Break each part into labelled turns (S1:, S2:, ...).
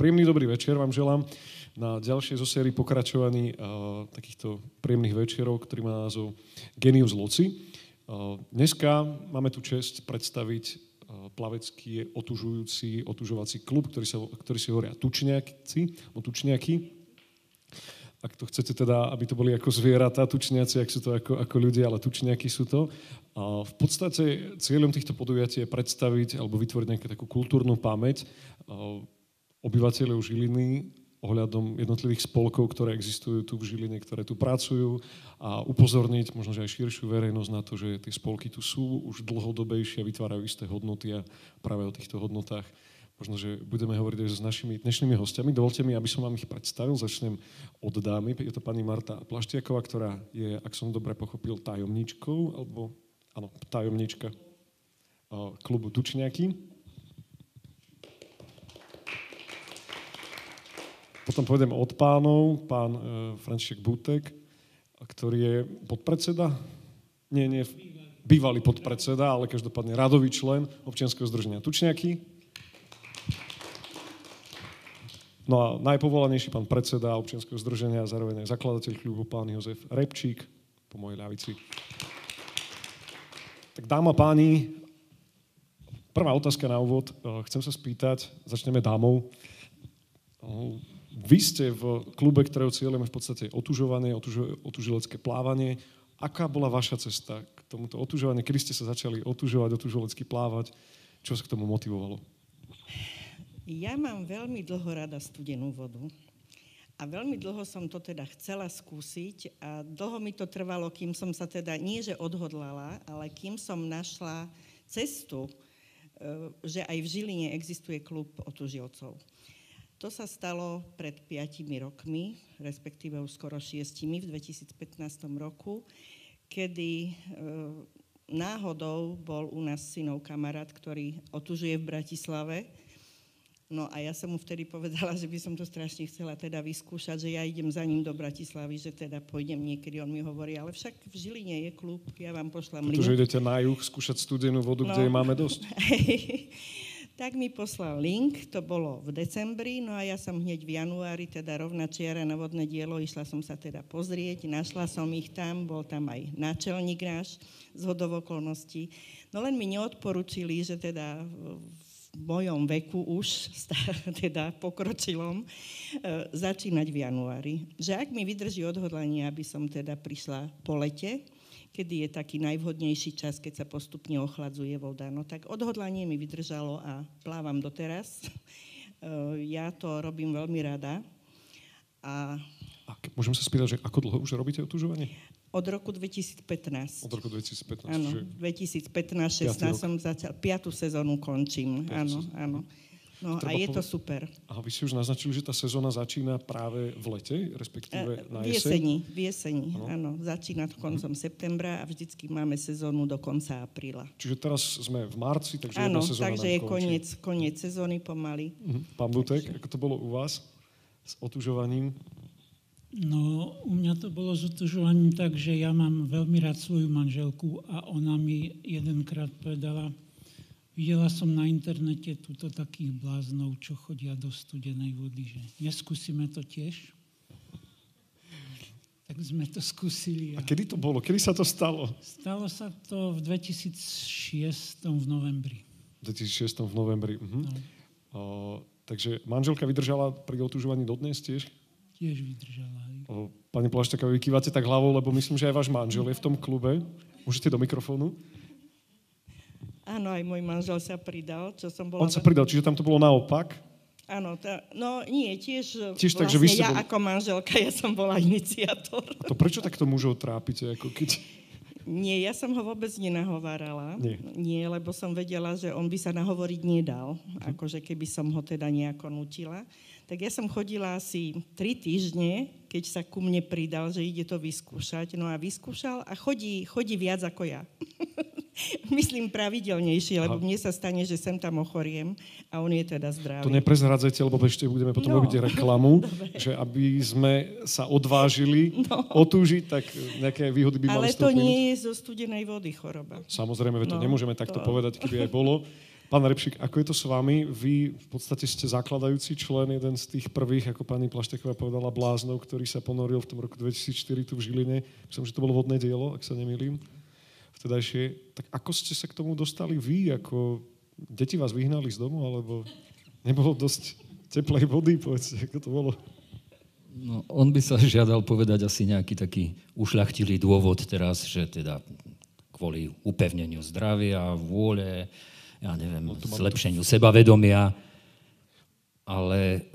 S1: príjemný dobrý večer vám želám na ďalšej zo sérii pokračovaní uh, takýchto príjemných večerov, ktorý má názov Genius Loci. Uh, dneska máme tu čest predstaviť uh, plavecký, otužujúci, otužovací klub, ktorý, sa, ktorý si hovoria tučniaci, tučniaky ak to chcete teda, aby to boli ako zvieratá, tučniaci, ak sú to ako, ako ľudia, ale tučniaky sú to. A v podstate cieľom týchto podujatí je predstaviť alebo vytvoriť nejakú takú kultúrnu pamäť obyvateľov Žiliny ohľadom jednotlivých spolkov, ktoré existujú tu v Žiline, ktoré tu pracujú a upozorniť možno, že aj širšiu verejnosť na to, že tie spolky tu sú už dlhodobejšie a vytvárajú isté hodnoty a práve o týchto hodnotách Možno, že budeme hovoriť aj s našimi dnešnými hostiami. Dovolte mi, aby som vám ich predstavil. Začnem od dámy. Je to pani Marta Plaštiaková, ktorá je, ak som dobre pochopil, tajomníčkou, alebo, áno, tajomníčka klubu Tučňaky. Potom pôjdem od pánov, pán e, František Butek, ktorý je podpredseda, nie, nie, bývalý podpredseda, ale každopádne radový člen občianského združenia Tučňaky. No a najpovolanejší pán predseda občianského združenia a zároveň aj zakladateľ klubu pán Jozef Repčík po mojej ľavici. Tak dáma páni, prvá otázka na úvod. Eh, chcem sa spýtať, začneme dámou. Vy ste v klube, ktorého cieľom v podstate otužovanie, otužilecké plávanie. Aká bola vaša cesta k tomuto otužovaniu? Kedy ste sa začali otužovať, otužilecky plávať? Čo sa k tomu motivovalo?
S2: Ja mám veľmi dlho rada studenú vodu. A veľmi dlho som to teda chcela skúsiť a dlho mi to trvalo, kým som sa teda, nie že odhodlala, ale kým som našla cestu, e, že aj v Žiline existuje klub otužilcov. To sa stalo pred 5 rokmi, respektíve už skoro 6 v 2015 roku, kedy e, náhodou bol u nás synov kamarát, ktorý otužuje v Bratislave No a ja som mu vtedy povedala, že by som to strašne chcela teda vyskúšať, že ja idem za ním do Bratislavy, že teda pôjdem niekedy. On mi hovorí, ale však v Žiline je klub, ja vám pošlám
S1: link. Pretože idete na juh skúšať studenú vodu, no, kde je máme dosť.
S2: tak mi poslal link, to bolo v decembri, no a ja som hneď v januári, teda rovna čiara na vodné dielo, išla som sa teda pozrieť, našla som ich tam, bol tam aj náčelník náš z hodovokolností. No len mi neodporučili, že teda v mojom veku už, teda pokročilom, e, začínať v januári. Že ak mi vydrží odhodlanie, aby som teda prišla po lete, kedy je taký najvhodnejší čas, keď sa postupne ochladzuje voda. No tak odhodlanie mi vydržalo a plávam doteraz. E, ja to robím veľmi rada. A...
S1: a môžem sa spýtať, že ako dlho už robíte otužovanie?
S2: Od roku 2015.
S1: Od roku 2015.
S2: Áno, 2015-16 som začal, piatú sezónu končím. Áno, áno. No a je to super.
S1: A vy ste už naznačili, že tá sezóna začína práve v lete, respektíve na
S2: jeseň? V jeseni, v jeseni, áno. Začína to koncom uh-huh. septembra a vždycky máme sezónu do konca apríla.
S1: Čiže teraz sme v marci, takže áno, jedna sezóna
S2: takže je koniec, koniec sezóny pomaly.
S1: Uh-huh. Pán Butek, ako to bolo u vás s otužovaním?
S3: No, u mňa to bolo s otužovaním tak, že ja mám veľmi rád svoju manželku a ona mi jedenkrát povedala, videla som na internete túto takých bláznov, čo chodia do studenej vody, že neskúsime to tiež? Tak sme to skúsili.
S1: A, a kedy to bolo? Kedy sa to stalo?
S3: Stalo sa to v 2006 v novembri.
S1: V 2006 v novembri. Mhm. No. O, takže manželka vydržala pri otužovaní dodnes tiež?
S3: tiež vydržala.
S1: O, pani Plaštaková, vy kývate tak hlavou, lebo myslím, že aj váš manžel je v tom klube. Môžete do mikrofónu?
S2: Áno, aj môj manžel sa pridal, čo som bola...
S1: On sa pridal, čiže tam to bolo naopak?
S2: Áno, tá, no nie, tiež,
S1: tiež
S2: vlastne
S1: tak, že vy
S2: ja boli... ako manželka, ja som bola iniciátor.
S1: A to prečo takto mužov trápite? Ako keď...
S2: Nie, ja som ho vôbec nenahovárala.
S1: Nie.
S2: Nie, lebo som vedela, že on by sa nahovoriť nedal, uh-huh. akože keby som ho teda nejako nutila tak ja som chodila asi tri týždne, keď sa ku mne pridal, že ide to vyskúšať. No a vyskúšal a chodí, chodí viac ako ja. Myslím pravidelnejšie, lebo mne sa stane, že sem tam ochoriem a on je teda zdravý.
S1: To neprezradzajte, lebo ešte budeme potom no. robiť reklamu, že aby sme sa odvážili no. otúžiť, tak nejaké výhody by
S2: mali
S1: Ale
S2: to nie je zo studenej vody choroba.
S1: Samozrejme, to no, nemôžeme takto to... povedať, keby aj bolo. Pán Repšik, ako je to s vami? Vy v podstate ste zakladajúci člen, jeden z tých prvých, ako pani Plašteková povedala, bláznov, ktorý sa ponoril v tom roku 2004 tu v Žiline. Myslím, že to bolo vodné dielo, ak sa nemýlim. Vtedajšie. Tak ako ste sa k tomu dostali vy? Ako deti vás vyhnali z domu, alebo nebolo dosť teplej vody? Povedzte, ako to bolo?
S4: No, on by sa žiadal povedať asi nejaký taký ušľachtilý dôvod teraz, že teda kvôli upevneniu zdravia, vôle, ja neviem, no, zlepšeniu sebavedomia. Ale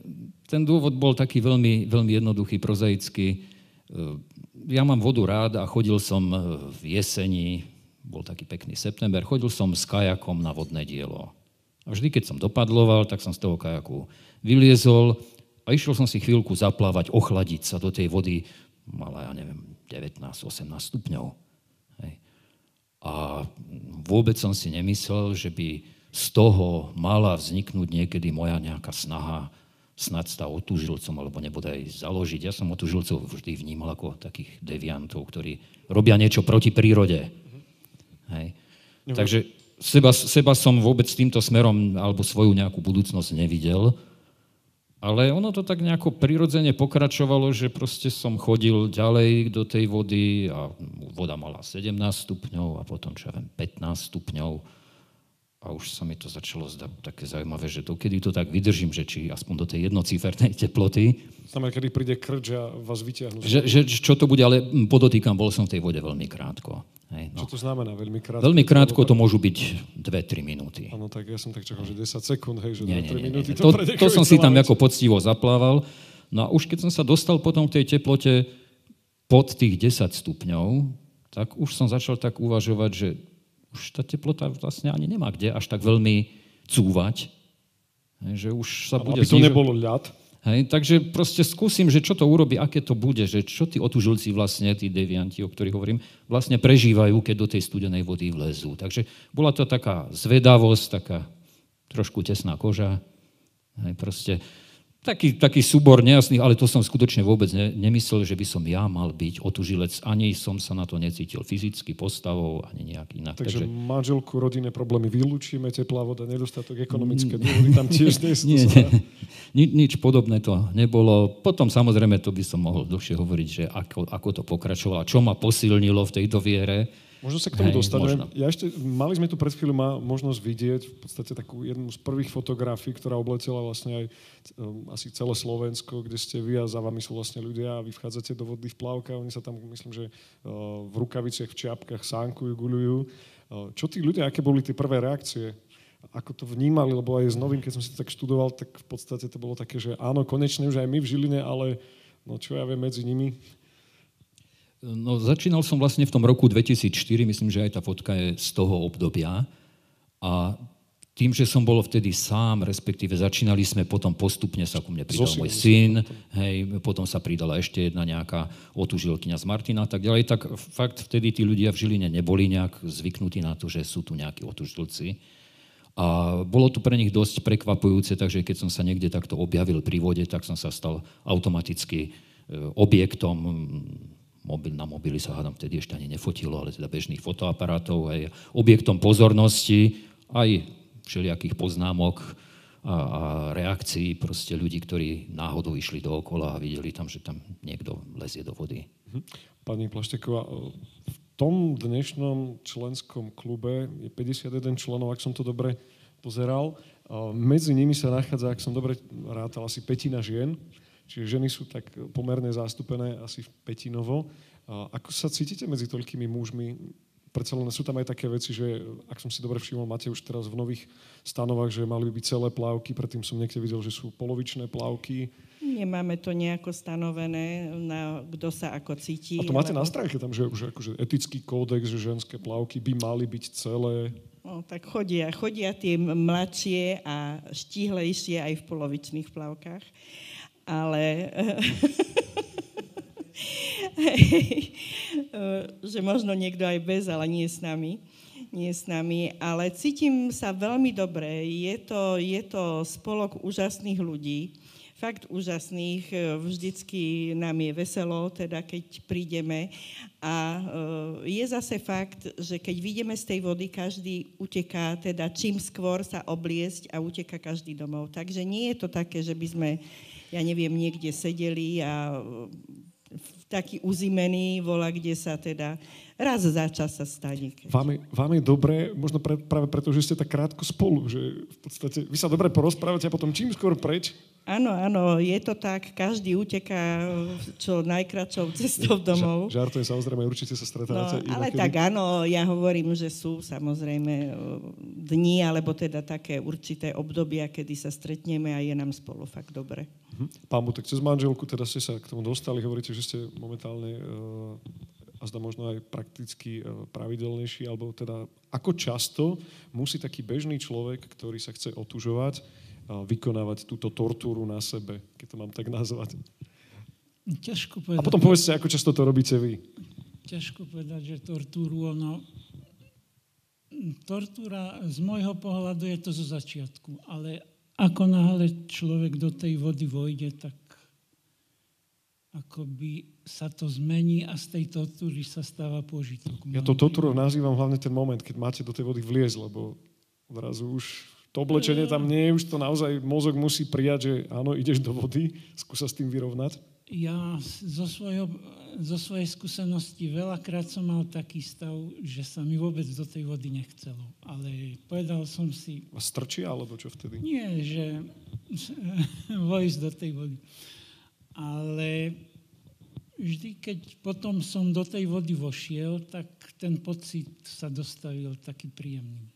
S4: ten dôvod bol taký veľmi, veľmi jednoduchý, prozaický. E, ja mám vodu rád a chodil som e, v jeseni, bol taký pekný september, chodil som s kajakom na vodné dielo. A vždy, keď som dopadloval, tak som z toho kajaku vyliezol a išiel som si chvíľku zaplávať, ochladiť sa do tej vody, mala, ja neviem, 19-18 stupňov. A vôbec som si nemyslel, že by z toho mala vzniknúť niekedy moja nejaká snaha snad sa otužilcom alebo nebodaj založiť. Ja som otužilcov vždy vnímal ako takých deviantov, ktorí robia niečo proti prírode. Hej. Takže seba, seba som vôbec týmto smerom alebo svoju nejakú budúcnosť nevidel. Ale ono to tak nejako prirodzene pokračovalo, že proste som chodil ďalej do tej vody a voda mala 17 stupňov a potom, čo ja viem, 15 stupňov. A už sa mi to začalo zdať také zaujímavé, že to, kedy to tak vydržím, že či aspoň do tej jednocifernej teploty.
S1: Znamená, kedy príde krč a vás vyťahnú.
S4: Že, že, čo to bude, ale podotýkam, bol som v tej vode veľmi krátko.
S1: Hej, no. Čo to znamená veľmi krátko?
S4: Veľmi krátko to môžu byť 2-3 minúty.
S1: Áno, tak ja som tak čakal, že 10 sekúnd, hej, že 2-3
S4: minúty. To, to, to som si tam ako poctivo zaplával. No a už keď som sa dostal potom v tej teplote pod tých 10 stupňov, tak už som začal tak uvažovať, že už tá teplota vlastne ani nemá kde až tak veľmi cúvať. Hej, že už sa
S1: ano,
S4: bude
S1: aby to znižo... nebolo ľad.
S4: Hej, takže proste skúsim, že čo to urobí, aké to bude, že čo tí otužilci vlastne, tí devianti, o ktorých hovorím, vlastne prežívajú, keď do tej studenej vody vlezú. Takže bola to taká zvedavosť, taká trošku tesná koža. Hej, proste taký, taký súbor nejasných, ale to som skutočne vôbec ne, nemyslel, že by som ja mal byť otužilec. Ani som sa na to necítil fyzicky, postavou, ani nejak inak.
S1: Takže, Takže manželku, rodinné problémy vylúčime, teplá voda, nedostatok ekonomické dôvody tam tiež nie sú. Nie, nie,
S4: ni, nič podobné to nebolo. Potom samozrejme to by som mohol dlhšie hovoriť, že ako, ako to pokračovalo, čo ma posilnilo v tejto viere
S1: Možno sa k tomu Hej, dostaneme. Ja ešte, mali sme tu pred chvíľou možnosť vidieť v podstate takú jednu z prvých fotografií, ktorá obletela vlastne aj um, asi celé Slovensko, kde ste vy a za vami sú vlastne ľudia a vy vchádzate do vodných plavkách, oni sa tam, myslím, že uh, v rukaviciach, v čiapkách sánkujú, guľujú. Uh, čo tí ľudia, aké boli tie prvé reakcie? Ako to vnímali, lebo aj z novým, keď som si to tak študoval, tak v podstate to bolo také, že áno, konečne už aj my v Žiline, ale no čo ja viem medzi nimi,
S4: No, začínal som vlastne v tom roku 2004, myslím, že aj tá fotka je z toho obdobia. A tým, že som bol vtedy sám, respektíve začínali sme potom postupne, sa ku mne pridal môj syn, hej, potom sa pridala ešte jedna nejaká otužilkyňa z Martina a tak ďalej, tak fakt vtedy tí ľudia v Žiline neboli nejak zvyknutí na to, že sú tu nejakí otužilci. A bolo to pre nich dosť prekvapujúce, takže keď som sa niekde takto objavil pri vode, tak som sa stal automaticky e, objektom mobil, na mobily sa hádam vtedy ešte ani nefotilo, ale teda bežných fotoaparátov, aj objektom pozornosti, aj všelijakých poznámok a, a reakcií proste ľudí, ktorí náhodou išli dookola a videli tam, že tam niekto lezie do vody. Mhm.
S1: Pani Plašteková, v tom dnešnom členskom klube je 51 členov, ak som to dobre pozeral. Medzi nimi sa nachádza, ak som dobre rátal, asi petina žien. Čiže ženy sú tak pomerne zastúpené asi v petinovo. Ako sa cítite medzi toľkými mužmi? Predsa len sú tam aj také veci, že ak som si dobre všimol, máte už teraz v nových stanovách, že mali by byť celé plávky, predtým som niekde videl, že sú polovičné plávky.
S2: Nemáme to nejako stanovené, na kto sa ako cíti.
S1: A to máte lebo... na stránke tam, že už akože etický kódex, že ženské plávky by mali byť celé.
S2: No, tak chodia, chodia tie mladšie a štíhlejšie aj v polovičných plavkách ale že možno niekto aj bez, ale nie s nami. Nie s nami, ale cítim sa veľmi dobre. Je to, je to spolok úžasných ľudí, fakt úžasných. E, vždycky nám je veselo, teda keď prídeme. A e, je zase fakt, že keď vidíme z tej vody, každý uteká, teda čím skôr sa obliesť a uteká každý domov. Takže nie je to také, že by sme, ja neviem, niekde sedeli a taký uzimený, vola, kde sa teda raz za čas sa stane.
S1: Vám je, vám je dobré, možno pre, práve preto, že ste tak krátko spolu, že v podstate vy sa dobre porozprávate a potom čím skôr preč,
S2: Áno, áno, je to tak. Každý uteká čo najkračou cestou domov.
S1: Ža- žartujem, samozrejme, určite sa stretávate.
S2: No, ale tak áno, ja hovorím, že sú samozrejme dni, alebo teda také určité obdobia, kedy sa stretneme a je nám spolu fakt dobre.
S1: Mhm. Pán Butek, cez manželku teda ste sa k tomu dostali, hovoríte, že ste momentálne uh, a zda možno aj prakticky uh, pravidelnejší, alebo teda ako často musí taký bežný človek, ktorý sa chce otužovať, vykonávať túto tortúru na sebe, keď to mám tak nazvať.
S3: Ťažko povedať.
S1: A potom povedzte, ako často to robíte vy.
S3: Ťažko povedať, že tortúru, ono... Tortúra z môjho pohľadu je to zo začiatku, ale ako náhle človek do tej vody vojde, tak akoby sa to zmení a z tej tortúry sa stáva požitok.
S1: Ja to tortúrou nazývam hlavne ten moment, keď máte do tej vody vliezť, lebo odrazu už to oblečenie tam nie je, už to naozaj mozog musí prijať, že áno, ideš do vody, skúsa s tým vyrovnať.
S3: Ja zo, svojho, zo svojej skúsenosti veľakrát som mal taký stav, že sa mi vôbec do tej vody nechcelo. Ale povedal som si...
S1: A strčí, alebo čo vtedy?
S3: Nie, že vojsť do tej vody. Ale vždy, keď potom som do tej vody vošiel, tak ten pocit sa dostavil taký príjemný.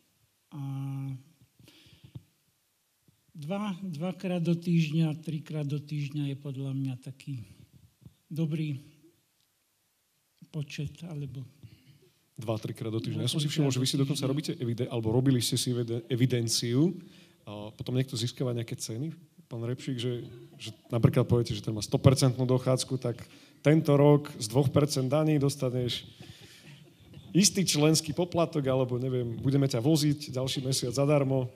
S3: A dva, dvakrát do týždňa, trikrát do týždňa je podľa mňa taký dobrý počet, alebo...
S1: Dva, trikrát do týždňa. Ja som si všimol, že vy si dokonca robíte, evide- alebo robili ste si evidenciu, a potom niekto získava nejaké ceny, pán Repšík, že, že napríklad poviete, že ten má 100% dochádzku, tak tento rok z 2% daní dostaneš istý členský poplatok, alebo neviem, budeme ťa voziť ďalší mesiac zadarmo,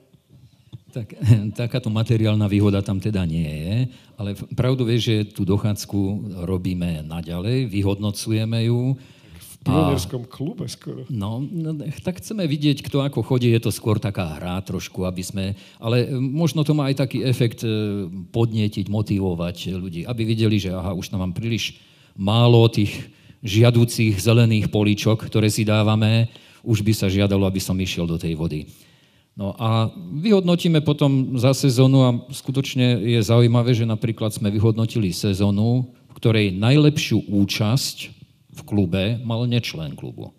S4: tak, takáto materiálna výhoda tam teda nie je, ale pravdu vie, že tú dochádzku robíme naďalej, vyhodnocujeme ju.
S1: V pionierskom klube skoro.
S4: No, no, tak chceme vidieť, kto ako chodí, je to skôr taká hra trošku, aby sme, ale možno to má aj taký efekt e, podnietiť, motivovať ľudí, aby videli, že aha, už tam mám príliš málo tých žiadúcich zelených políčok, ktoré si dávame, už by sa žiadalo, aby som išiel do tej vody. No a vyhodnotíme potom za sezónu a skutočne je zaujímavé, že napríklad sme vyhodnotili sezónu, v ktorej najlepšiu účasť v klube mal nečlen klubu.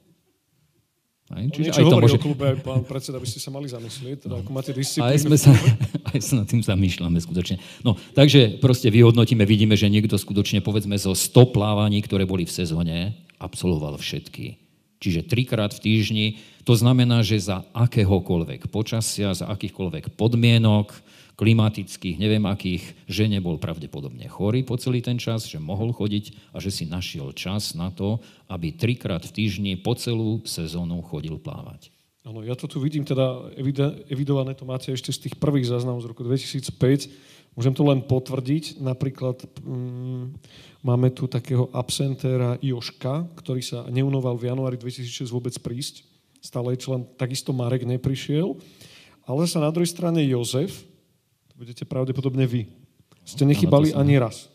S1: Aj, čiže aj to môže... o klube, pán predseda, by ste sa mali zamyslieť, teda ako máte disciplínu.
S4: Aj, sme sa, aj sa nad tým zamýšľame skutočne. No, takže proste vyhodnotíme, vidíme, že niekto skutočne, povedzme, zo 100 plávaní, ktoré boli v sezóne, absolvoval všetky. Čiže trikrát v týždni to znamená, že za akéhokoľvek počasia, za akýchkoľvek podmienok, klimatických, neviem akých, že nebol pravdepodobne chorý po celý ten čas, že mohol chodiť a že si našiel čas na to, aby trikrát v týždni po celú sezónu chodil plávať.
S1: Áno, ja to tu vidím, teda evidované to máte ešte z tých prvých záznamov z roku 2005. Môžem to len potvrdiť. Napríklad mm, máme tu takého absentéra Joška, ktorý sa neunoval v januári 2006 vôbec prísť stále člen, takisto Marek neprišiel, ale sa na druhej strane Jozef, to budete pravdepodobne vy, ste nechybali ani raz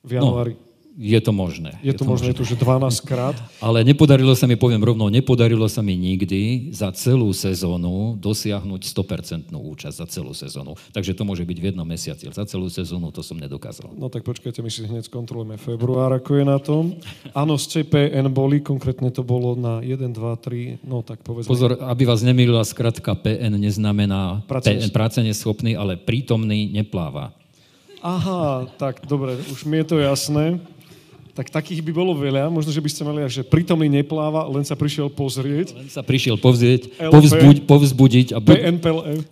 S1: v januári. No
S4: je to možné.
S1: Je, je to, to možné, je to, že 12 krát.
S4: Ale nepodarilo sa mi, poviem rovno, nepodarilo sa mi nikdy za celú sezónu dosiahnuť 100% účasť za celú sezónu. Takže to môže byť v jednom mesiaci. Za celú sezónu to som nedokázal.
S1: No tak počkajte, my si hneď skontrolujeme február, ako je na tom. Áno, z CPN boli, konkrétne to bolo na 1, 2, 3, no tak povedzme.
S4: Pozor, aby vás nemýlila, skratka PN neznamená PN, práce neschopný, ale prítomný nepláva.
S1: Aha, tak dobre, už mi je to jasné tak takých by bolo veľa. Možno, že by ste mali, že prítomný nepláva, len sa prišiel pozrieť.
S4: Len sa prišiel povzrieť, povzbuď, povzbudiť a buď,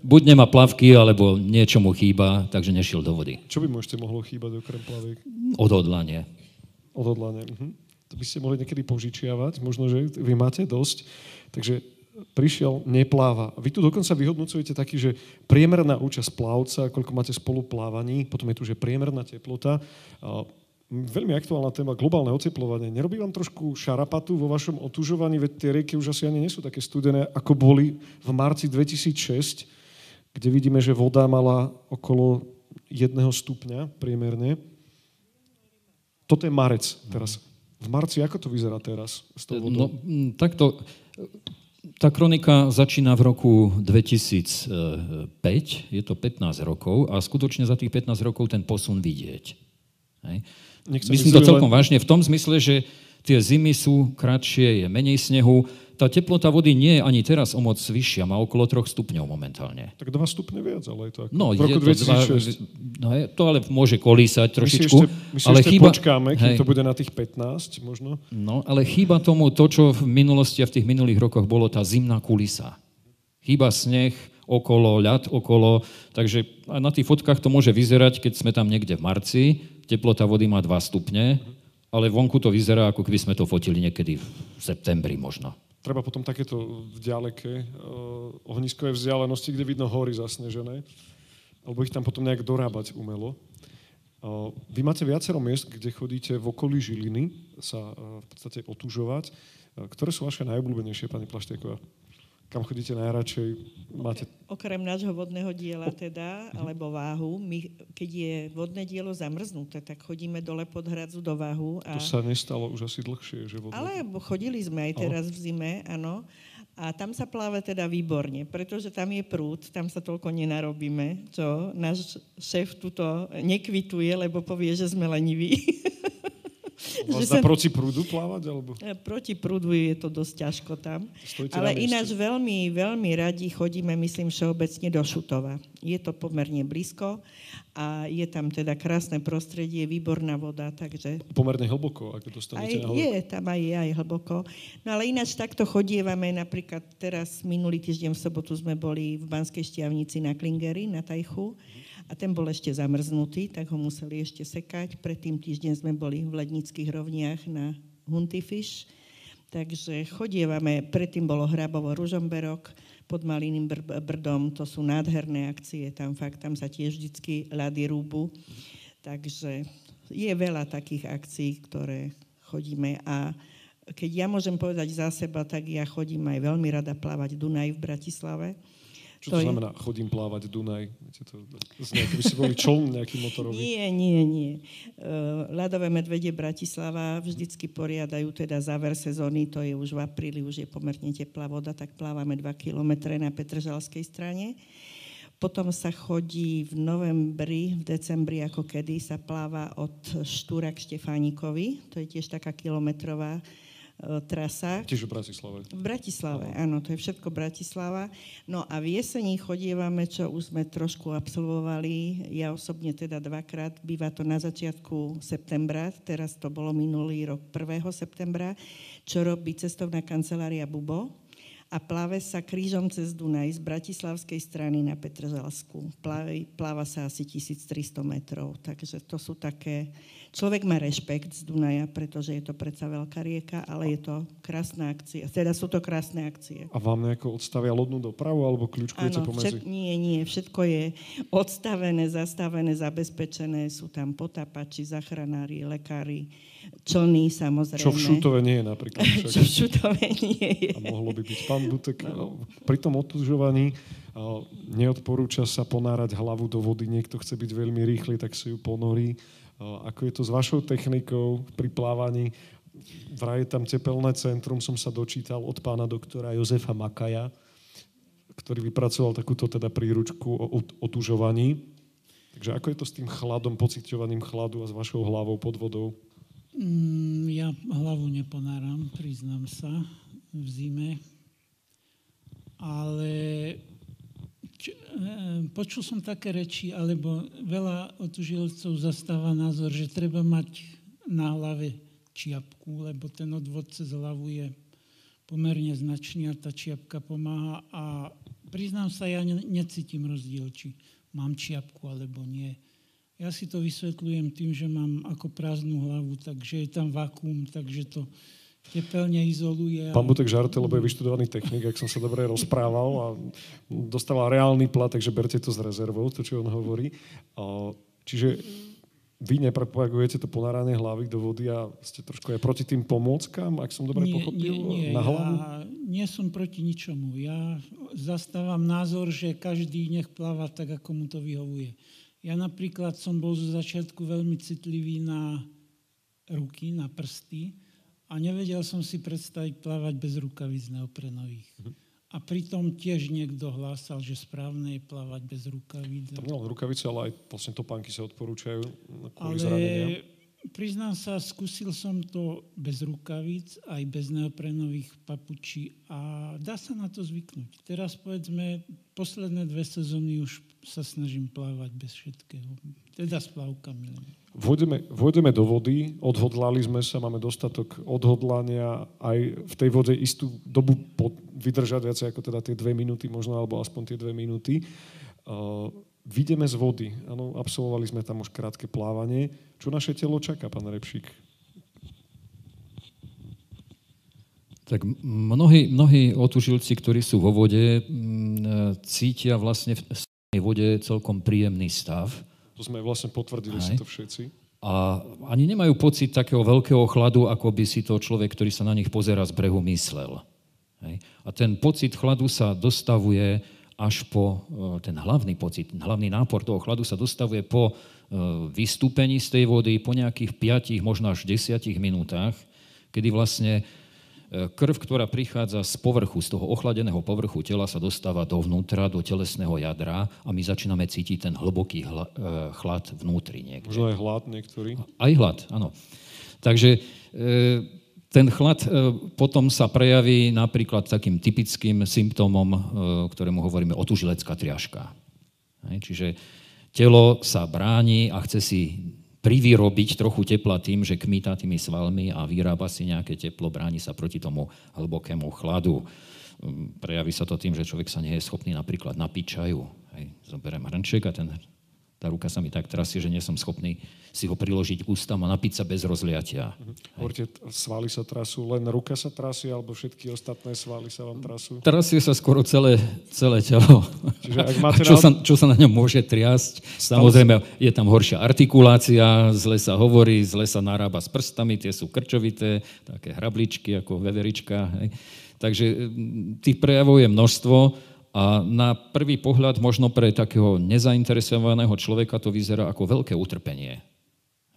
S4: buď nemá plavky, alebo niečo mu chýba, takže nešiel do vody.
S1: Čo by mu ešte mohlo chýbať okrem plaviek?
S4: Odhodlanie.
S1: Odhodlanie. Mhm. To by ste mohli niekedy požičiavať, možno, že vy máte dosť. Takže prišiel, nepláva. Vy tu dokonca vyhodnocujete taký, že priemerná účasť plavca, koľko máte spolu plávaní, potom je tu, že priemerná teplota. Veľmi aktuálna téma, globálne oteplovanie. Nerobí vám trošku šarapatu vo vašom otužovaní, veď tie rieky už asi ani nie sú také studené, ako boli v marci 2006, kde vidíme, že voda mala okolo jedného stupňa priemerne. Toto je marec teraz. V marci, ako to vyzerá teraz s tou vodou?
S4: No, takto, tá kronika začína v roku 2005, je to 15 rokov a skutočne za tých 15 rokov ten posun vidieť. Hej. Myslím to celkom len... vážne v tom zmysle, že tie zimy sú kratšie, je menej snehu. Tá teplota vody nie je ani teraz o moc vyššia, má okolo 3 stupňov momentálne.
S1: Tak 2 stupne viac, ale je to ako
S4: no,
S1: v roku
S4: je to 2006. no, je, to ale môže kolísať trošičku. My si
S1: ešte, my si ale ešte chýba, počkáme, kým hej, to bude na tých 15 možno.
S4: No, ale chýba tomu to, čo v minulosti a v tých minulých rokoch bolo tá zimná kulisa. Chýba sneh, okolo, ľad okolo, takže na tých fotkách to môže vyzerať, keď sme tam niekde v marci, teplota vody má 2 stupne, ale vonku to vyzerá, ako keby sme to fotili niekedy v septembri možno.
S1: Treba potom takéto v ďaleke uh, ohniskové vzdialenosti, kde vidno hory zasnežené, alebo ich tam potom nejak dorábať umelo. Uh, vy máte viacero miest, kde chodíte v okolí Žiliny sa uh, v podstate otužovať. Ktoré sú vaše najobľúbenejšie, pani Plaštieková? Kam chodíte najradšej? Máte...
S2: Okrem nášho vodného diela teda, alebo váhu, my, keď je vodné dielo zamrznuté, tak chodíme dole pod hradzu do váhu.
S1: A... To sa nestalo už asi dlhšie, že vodné...
S2: Ale chodili sme aj teraz v zime, áno. A tam sa pláva teda výborne, pretože tam je prúd, tam sa toľko nenarobíme, čo náš šéf tuto nekvituje, lebo povie, že sme leniví.
S1: Vás dá proti prúdu plávať? Alebo?
S2: E, proti prúdu je to dosť ťažko tam. Stojte Ale ináč veľmi, veľmi radi chodíme, myslím, všeobecne do Šutova. Je to pomerne blízko a je tam teda krásne prostredie, výborná voda, takže...
S1: Pomerne hlboko, ak dostanete
S2: aj, na Je, tam aj je aj hlboko. No ale ináč takto chodievame, napríklad teraz minulý týždeň v sobotu sme boli v Banskej Štiavnici na Klingeri, na Tajchu. Mm a ten bol ešte zamrznutý, tak ho museli ešte sekať. Predtým týždeň sme boli v Lednických rovniach na Huntifish, takže chodievame, predtým bolo Hrabovo Ružomberok, pod Maliným br- brdom, to sú nádherné akcie, tam fakt, tam sa tiež vždycky ľady rúbu, takže je veľa takých akcií, ktoré chodíme. A keď ja môžem povedať za seba, tak ja chodím aj veľmi rada plávať Dunaj v Bratislave
S1: čo to, to znamená, je... chodím plávať Dunaj? Viete, to by si boli čln nejaký motorový.
S2: Nie, nie, nie. Uh, ľadové medvede Bratislava vždycky poriadajú teda záver sezóny, to je už v apríli, už je pomerne teplá voda, tak plávame 2 kilometre na Petržalskej strane. Potom sa chodí v novembri, v decembri ako kedy, sa pláva od Štúra k Štefánikovi, to je tiež taká kilometrová trasa.
S1: Tiež v Bratislave.
S2: V Bratislave, áno, to je všetko Bratislava. No a v jesení chodievame, čo už sme trošku absolvovali, ja osobne teda dvakrát, býva to na začiatku septembra, teraz to bolo minulý rok 1. septembra, čo robí cestovná kancelária Bubo, a pláve sa krížom cez Dunaj z bratislavskej strany na Petržalsku. Pláva, pláva sa asi 1300 metrov, takže to sú také... Človek má rešpekt z Dunaja, pretože je to predsa veľká rieka, ale je to krásna akcia. Teda sú to krásne akcie.
S1: A vám nejako odstavia lodnú dopravu alebo kľúčkujete pomedzi?
S2: Všet, nie, nie, všetko je odstavené, zastavené, zabezpečené. Sú tam potapači, zachranári, lekári, člny samozrejme.
S1: Čo v Šutove nie je napríklad.
S2: Čo v Šutove nie je.
S1: A mohlo by byť. Pán Butek, no. pri tom otužovaní neodporúča sa ponárať hlavu do vody. Niekto chce byť veľmi rýchly, tak si ju ponorí. Ako je to s vašou technikou pri plávaní? Vraj je tam tepelné centrum, som sa dočítal od pána doktora Jozefa Makaja, ktorý vypracoval takúto teda príručku o otužovaní. Takže ako je to s tým chladom, pociťovaním chladu a s vašou hlavou pod vodou?
S3: Mm, ja hlavu neponáram, priznám sa, v zime. Ale č, e, počul som také reči, alebo veľa otužilcov zastáva názor, že treba mať na hlave čiapku, lebo ten odvod cez hlavu je pomerne značný a tá čiapka pomáha. A priznám sa, ja ne, necítim rozdiel, či mám čiapku alebo nie. Ja si to vysvetľujem tým, že mám ako prázdnu hlavu, takže je tam vakuum, takže to tepelne izoluje.
S1: Pán Butek žarte, lebo je vyštudovaný technik, ak som sa dobre rozprával a dostával reálny plat, takže berte to s rezervou, to, čo on hovorí. Čiže vy nepropagujete to ponáranie hlavy do vody a ste trošku aj proti tým pomôckam, ak som dobre
S3: nie,
S1: pochopil,
S3: nie, nie,
S1: na hlavu?
S3: Ja nie som proti ničomu. Ja zastávam názor, že každý nech pláva tak, ako mu to vyhovuje. Ja napríklad som bol zo začiatku veľmi citlivý na ruky, na prsty a nevedel som si predstaviť plávať bez rukavíc neoprenových. Mm-hmm. A pritom tiež niekto hlásal, že správne je plávať bez rukavíc.
S1: Tam nie len rukavice, ale aj vlastne topánky sa odporúčajú
S3: ale zranenia. priznám sa, skúsil som to bez rukavíc, aj bez neoprenových papučí a dá sa na to zvyknúť. Teraz povedzme, posledné dve sezóny už sa snažím plávať bez všetkého. Teda s plavkami.
S1: Vôjdeme, vôjdeme do vody, odhodlali sme sa, máme dostatok odhodlania aj v tej vode istú dobu pod, vydržať viacej ako teda tie dve minúty možno, alebo aspoň tie dve minúty. Uh, vidíme z vody, ano, absolvovali sme tam už krátke plávanie. Čo naše telo čaká, pán Repšík?
S4: Tak mnohí, mnohí otužilci, ktorí sú vo vode, cítia vlastne v vode celkom príjemný stav
S1: to sme vlastne potvrdili Aj. si to všetci.
S4: A ani nemajú pocit takého veľkého chladu, ako by si to človek, ktorý sa na nich pozera z brehu, myslel. Hej. A ten pocit chladu sa dostavuje až po, e, ten hlavný pocit, hlavný nápor toho chladu sa dostavuje po e, vystúpení z tej vody, po nejakých 5, možno až 10 minútach, kedy vlastne Krv, ktorá prichádza z povrchu, z toho ochladeného povrchu tela, sa dostáva dovnútra, do telesného jadra a my začíname cítiť ten hlboký hla, e, chlad vnútri niekde.
S1: Možno aj hlad niektorý.
S4: Aj hlad, áno. Takže e, ten chlad e, potom sa prejaví napríklad takým typickým symptómom, ktorému hovoríme otužilecká triažka. Čiže telo sa bráni a chce si privyrobiť trochu tepla tým, že kmýta tými svalmi a vyrába si nejaké teplo, bráni sa proti tomu hlbokému chladu. Mm, prejaví sa to tým, že človek sa nie je schopný napríklad napiť čaju. Hej, zoberiem hrnček a ten tá ruka sa mi tak trasie, že nie som schopný si ho priložiť k ústam a napiť sa bez rozliatia.
S1: Mhm. Hovoríte, svaly sa trasú, len ruka sa trasie, alebo všetky ostatné svaly sa vám trasú?
S4: Trasie sa skoro celé, celé telo. Čiže ak máte čo, sa, čo sa na ňom môže triasť? Samozrejme, je tam horšia artikulácia, zle sa hovorí, zle sa narába s prstami, tie sú krčovité, také hrabličky ako veverička. Hej. Takže tých prejavov je množstvo a na prvý pohľad možno pre takého nezainteresovaného človeka to vyzerá ako veľké utrpenie.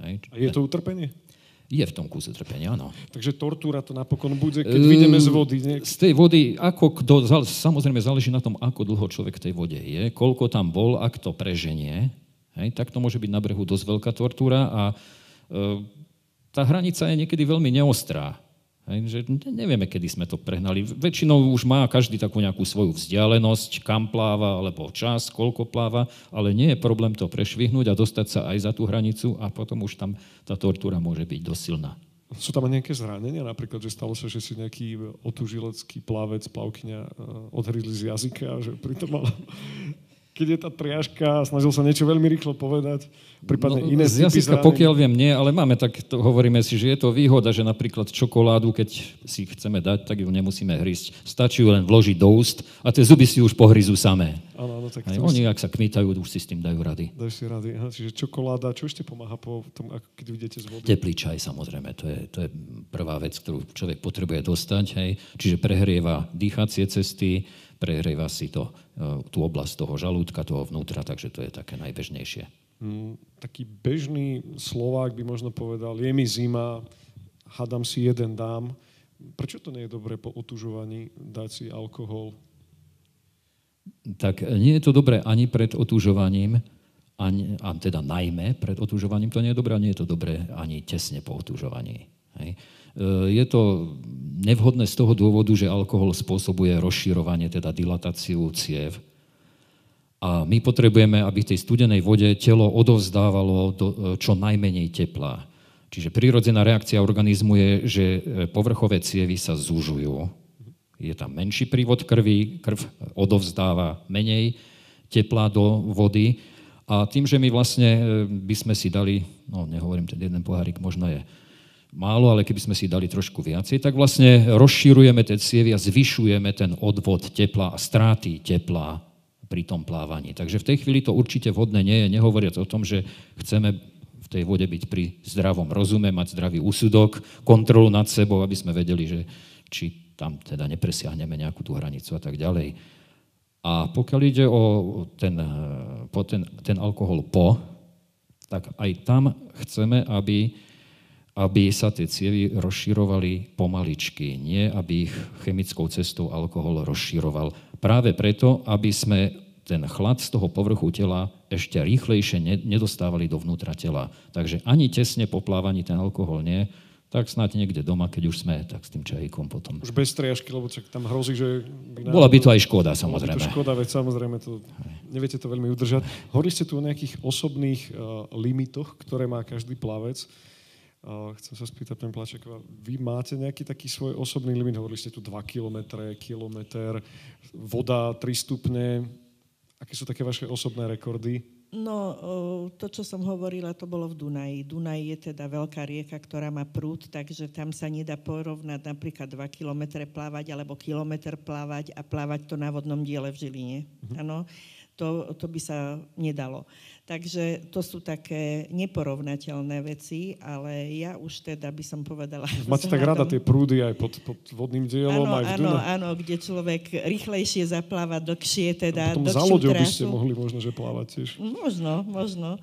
S1: Hej? A je to utrpenie?
S4: Je v tom kúse utrpenia, áno.
S1: Takže tortúra to napokon bude, keď uh, vidíme z vody. Nie?
S4: Z tej vody, ako kto, samozrejme záleží na tom, ako dlho človek v tej vode je, koľko tam bol, ak to preženie, hej, tak to môže byť na brehu dosť veľká tortúra a uh, tá hranica je niekedy veľmi neostrá. Že nevieme, kedy sme to prehnali. Väčšinou už má každý takú nejakú svoju vzdialenosť, kam pláva, alebo čas, koľko pláva, ale nie je problém to prešvihnúť a dostať sa aj za tú hranicu a potom už tam tá tortúra môže byť dosilná.
S1: Sú tam nejaké zranenia? Napríklad, že stalo sa, že si nejaký otužilecký plavec, plavkyňa eh, odhryzli z jazyka, že pritom mal keď je tá triažka, snažil sa niečo veľmi rýchlo povedať, prípadne no, iné
S4: Z jazyka, pokiaľ viem, nie, ale máme tak, to, hovoríme si, že je to výhoda, že napríklad čokoládu, keď si chceme dať, tak ju nemusíme hrísť. Stačí ju len vložiť do úst a tie zuby si už pohryzú samé.
S1: Áno, áno, tak
S4: Aj oni, ak sa kmitajú, už si s tým dajú rady.
S1: Dajú si rady. Aha, čiže čokoláda, čo ešte pomáha po tom, ako keď vidíte z vody?
S4: Teplý čaj, samozrejme, to je, to je prvá vec, ktorú človek potrebuje dostať. Hej. Čiže prehrieva dýchacie cesty, prehrieva si to, e, tú oblasť toho žalúdka, toho vnútra, takže to je také najbežnejšie.
S1: Mm, taký bežný Slovák by možno povedal, je mi zima, hadam si jeden dám. Prečo to nie je dobré po otužovaní dať si alkohol?
S4: Tak nie je to dobré ani pred otužovaním, ani, a teda najmä pred otužovaním to nie je dobré, a nie je to dobré ani tesne po otužovaní. Hej. Je to nevhodné z toho dôvodu, že alkohol spôsobuje rozširovanie, teda dilatáciu ciev. A my potrebujeme, aby tej studenej vode telo odovzdávalo do, čo najmenej tepla. Čiže prírodzená reakcia organizmu je, že povrchové cievy sa zužujú. Je tam menší prívod krvi, krv odovzdáva menej tepla do vody. A tým, že my vlastne by sme si dali, no nehovorím, ten jeden pohárik možno je málo, ale keby sme si dali trošku viacej, tak vlastne rozširujeme tie cievy a zvyšujeme ten odvod tepla a stráty tepla pri tom plávaní. Takže v tej chvíli to určite vhodné nie je, nehovoriac o tom, že chceme v tej vode byť pri zdravom rozume, mať zdravý úsudok, kontrolu nad sebou, aby sme vedeli, že či tam teda nepresiahneme nejakú tú hranicu a tak ďalej. A pokiaľ ide o ten, po ten, ten alkohol po, tak aj tam chceme, aby, aby sa tie cievy rozširovali pomaličky, nie aby ich chemickou cestou alkohol rozširoval. Práve preto, aby sme ten chlad z toho povrchu tela ešte rýchlejšie nedostávali dovnútra tela. Takže ani tesne po plávaní ten alkohol nie, tak snáď niekde doma, keď už sme, tak s tým čajíkom potom.
S1: Už bez triažky, lebo čak tam hrozí, že...
S4: By Bola by to aj škoda, samozrejme.
S1: Bola by to škoda, veď samozrejme to, neviete to veľmi udržať. Hovorili ste tu o nejakých osobných uh, limitoch, ktoré má každý plavec. Uh, chcem sa spýtať, pán Plačeková, vy máte nejaký taký svoj osobný limit? Hovorili ste tu 2 km, kilometr, voda 3 stupne. Aké sú také vaše osobné rekordy?
S2: No, to, čo som hovorila, to bolo v Dunaji. Dunaj je teda veľká rieka, ktorá má prúd, takže tam sa nedá porovnať napríklad 2 kilometre plávať alebo kilometr plávať a plávať to na vodnom diele v Žiline. Mhm. Áno, to, to by sa nedalo. Takže to sú také neporovnateľné veci, ale ja už teda by som povedala...
S1: Máte tak rada tie prúdy aj pod, pod vodným dielom,
S2: áno,
S1: aj v
S2: Áno, áno, kde človek rýchlejšie zapláva dlhšie, teda
S1: a potom za loďou by ste mohli možno, že plávať tiež.
S2: Možno, možno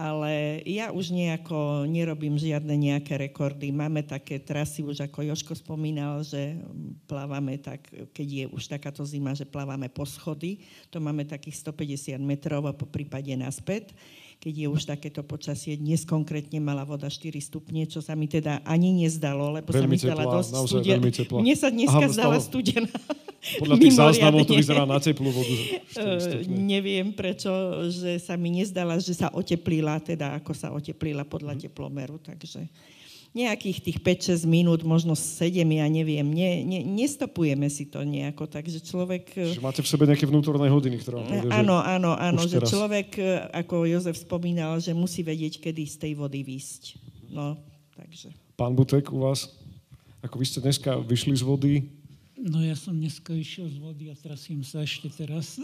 S2: ale ja už nejako nerobím žiadne nejaké rekordy. Máme také trasy, už ako Joško spomínal, že plávame tak, keď je už takáto zima, že plávame po schody, to máme takých 150 metrov a po prípade naspäť keď je už takéto počasie. Dnes konkrétne mala voda 4 stupne, čo sa mi teda ani nezdalo, lebo
S1: veľmi
S2: sa mi zdala dosť
S1: studená.
S2: Mne sa dneska Aha, zdala studená.
S1: Podľa tých záznamov to vyzerá na teplú vodu.
S2: Uh, neviem prečo, že sa mi nezdala, že sa oteplila, teda ako sa oteplila podľa mhm. teplomeru, takže nejakých tých 5-6 minút, možno 7, ja neviem, ne, ne, nestopujeme si to nejako, takže človek...
S1: Že máte v sebe nejaké vnútorné hodiny, ktoré vám
S2: povede, Áno, áno, áno, že teraz. človek, e, ako Jozef spomínal, že musí vedieť, kedy z tej vody výsť. No, takže...
S1: Pán Butek, u vás, ako vy ste dneska vyšli z vody?
S3: No ja som dneska išiel z vody a trasím sa ešte teraz.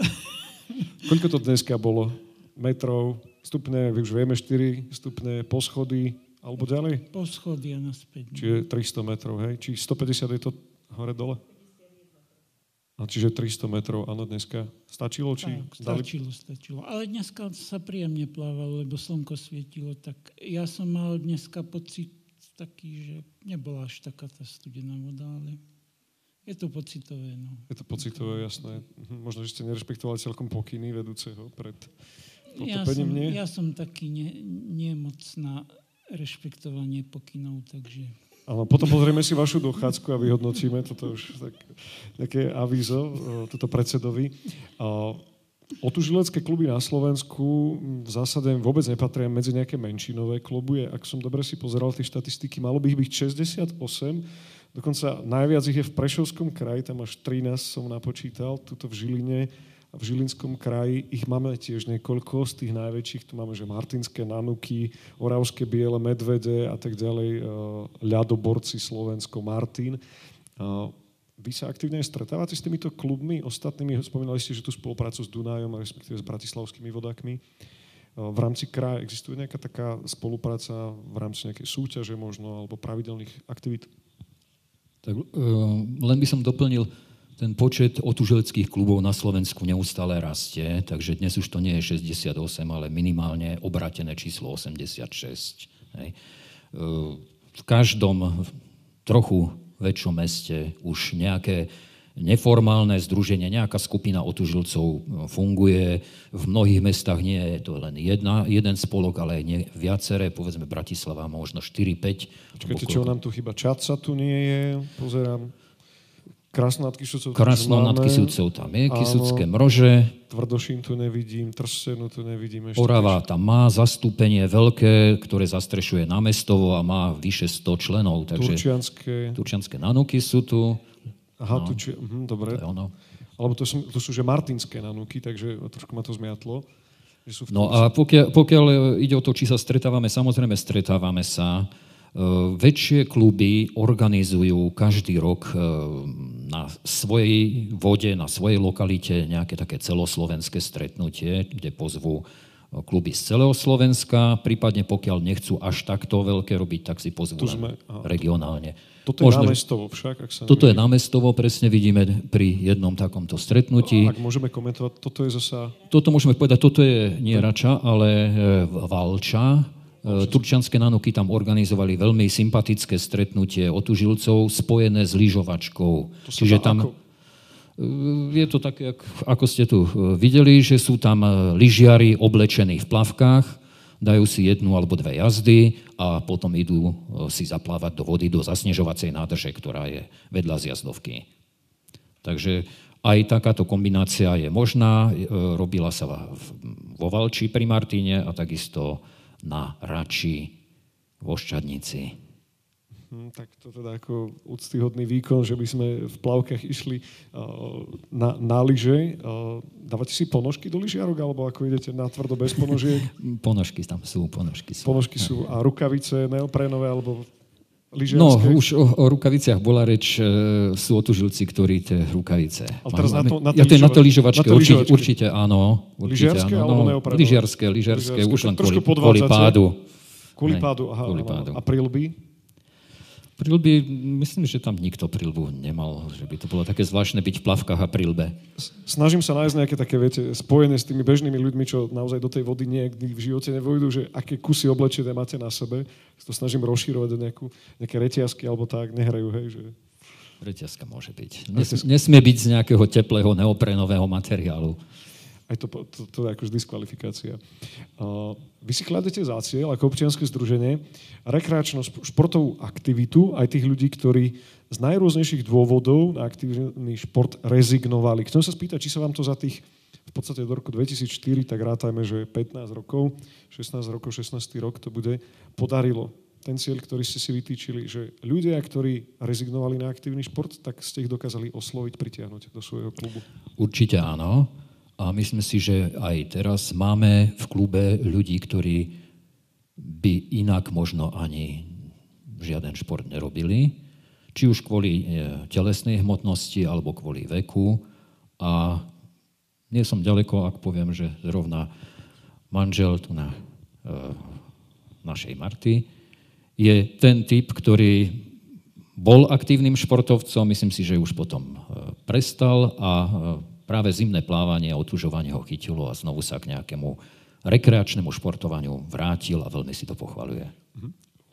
S1: Koľko to dneska bolo? Metrov, stupne, už vieme 4 stupne, poschody, alebo ďalej?
S3: Po schody a naspäť.
S1: Čiže 300 metrov, hej? Či 150 je to hore-dole? A čiže 300 metrov, áno, dneska stačilo? Či
S3: tak, stačilo, dali... stačilo. Ale dneska sa príjemne plávalo, lebo slnko svietilo, tak ja som mal dneska pocit taký, že nebola až taká tá studená voda, ale je to pocitové. No.
S1: Je to pocitové, jasné. Mhm, možno, že ste nerešpektovali celkom pokyny vedúceho pred potopením, ja som,
S3: nie? Ja som taký nie, nie moc na rešpektovanie pokynov, takže...
S1: Ale potom pozrieme si vašu dochádzku a vyhodnotíme, toto už tak, nejaké avízo, toto predsedovi. Otužilecké kluby na Slovensku v zásade vôbec nepatria medzi nejaké menšinové kluby. Ak som dobre si pozeral tie štatistiky, malo by ich byť 68, dokonca najviac ich je v Prešovskom kraji, tam až 13 som napočítal, tuto v Žiline v Žilinskom kraji ich máme tiež niekoľko, z tých najväčších tu máme, že Martinské Nanuky, Oravské Biele Medvede a tak ďalej, e, ľadoborci Slovensko, Martin. E, vy sa aktívne stretávate s týmito klubmi ostatnými? Spomínali ste, že tu spoluprácu s Dunajom, respektíve s bratislavskými vodakmi. E, v rámci kraja existuje nejaká taká spolupráca v rámci nejakej súťaže možno, alebo pravidelných aktivít?
S4: Tak len by som doplnil, ten počet otuželeckých klubov na Slovensku neustále rastie, takže dnes už to nie je 68, ale minimálne obratené číslo 86. Hej. V každom trochu väčšom meste už nejaké neformálne združenie, nejaká skupina otužilcov funguje. V mnohých mestách nie je to len jedna, jeden spolok, ale nie, viaceré, povedzme Bratislava, možno 4-5.
S1: Počkajte, čo nám tu chyba? Čaca tu nie je, pozerám. Kisúcov.
S4: Krásno nad Kisúcov tam je, Kisúcké mrože.
S1: Tvrdošín tu nevidím, Trsenu tu nevidím.
S4: Ešte Orava tam má zastúpenie veľké, ktoré zastrešuje námestovo a má vyše 100 členov.
S1: Takže Turčianské.
S4: Turčianské nanuky sú tu.
S1: Aha, no. tuči, uh, dobre. To je ono. Alebo to sú, to sú že martinské nanuky, takže trošku ma to zmiatlo. Že sú v
S4: no a pokiaľ, pokiaľ ide o to, či sa stretávame, samozrejme stretávame sa. väčšie kluby organizujú každý rok e, na svojej vode, na svojej lokalite nejaké také celoslovenské stretnutie, kde pozvú kluby z celého Slovenska, prípadne pokiaľ nechcú až takto veľké robiť, tak si pozvú regionálne.
S1: Toto je Možno, námestovo však, ak sa
S4: Toto neviem. je námestovo, presne vidíme pri jednom takomto stretnutí.
S1: Ak môžeme komentovať, toto je zasa...
S4: Toto môžeme povedať, toto je nie Rača, ale e, Valča. E, turčianské nánoky tam organizovali veľmi sympatické stretnutie otužilcov spojené s lyžovačkou.
S1: Čiže tam... Ako?
S4: Je to tak, ako ste tu e, videli, že sú tam e, lyžiari oblečení v plavkách, dajú si jednu alebo dve jazdy a potom idú e, si zaplávať do vody, do zasnežovacej nádrže, ktorá je vedľa zjazdovky. Takže aj takáto kombinácia je možná. Robila sa vo Valči pri Martíne a takisto na Rači vo Ščadnici.
S1: Hm, tak to teda ako úctyhodný výkon, že by sme v plavkách išli uh, na, na lyže. Uh, dávate si ponožky do lyžiarok, alebo ako idete na tvrdo bez ponožiek?
S4: ponožky tam sú, ponožky sú.
S1: Ponožky sú. A rukavice neoprenové, alebo
S4: lyžiarske? No, už o, o rukaviciach bola reč, e, sú otužilci, ktorí tie rukavice...
S1: Ale teraz na to, na
S4: to, ja, to je na to lyžovačke, určite, určite áno. Určite,
S1: lyžiarske
S4: áno,
S1: alebo no, neoprenové?
S4: Lyžiarske, lyžiarske, už len kvôli, kvôli pádu.
S1: Kvôli pádu, aha. Kvôli pádu. A prilby?
S4: Prilby, myslím, že tam nikto prilbu nemal, že by to bolo také zvláštne byť v plavkách a prilbe.
S1: Snažím sa nájsť nejaké také, viete, spojené s tými bežnými ľuďmi, čo naozaj do tej vody niekdy v živote nevojdu, že aké kusy oblečené máte na sebe. To snažím rozšírovať do nejakú, nejaké reťazky alebo tak, nehrajú, hej, že...
S4: Reťazka môže byť. Nes, nesmie byť z nejakého teplého neoprenového materiálu
S1: aj to, to, to je akož diskvalifikácia. Uh, vy si kladete za cieľ ako občianske združenie rekreačnú športovú aktivitu aj tých ľudí, ktorí z najrôznejších dôvodov na aktívny šport rezignovali. Chcem sa spýtať, či sa vám to za tých v podstate do roku 2004, tak rátajme, že 15 rokov, 16 rokov, 16 rok to bude, podarilo ten cieľ, ktorý ste si vytýčili, že ľudia, ktorí rezignovali na aktívny šport, tak ste ich dokázali osloviť, pritiahnuť do svojho klubu?
S4: Určite áno. A myslím si, že aj teraz máme v klube ľudí, ktorí by inak možno ani žiaden šport nerobili, či už kvôli e, telesnej hmotnosti alebo kvôli veku. A nie som ďaleko, ak poviem, že zrovna manžel tu na e, našej Marty je ten typ, ktorý bol aktívnym športovcom, myslím si, že už potom e, prestal a e, práve zimné plávanie a otužovanie ho chytilo a znovu sa k nejakému rekreačnému športovaniu vrátil a veľmi si to pochvaluje.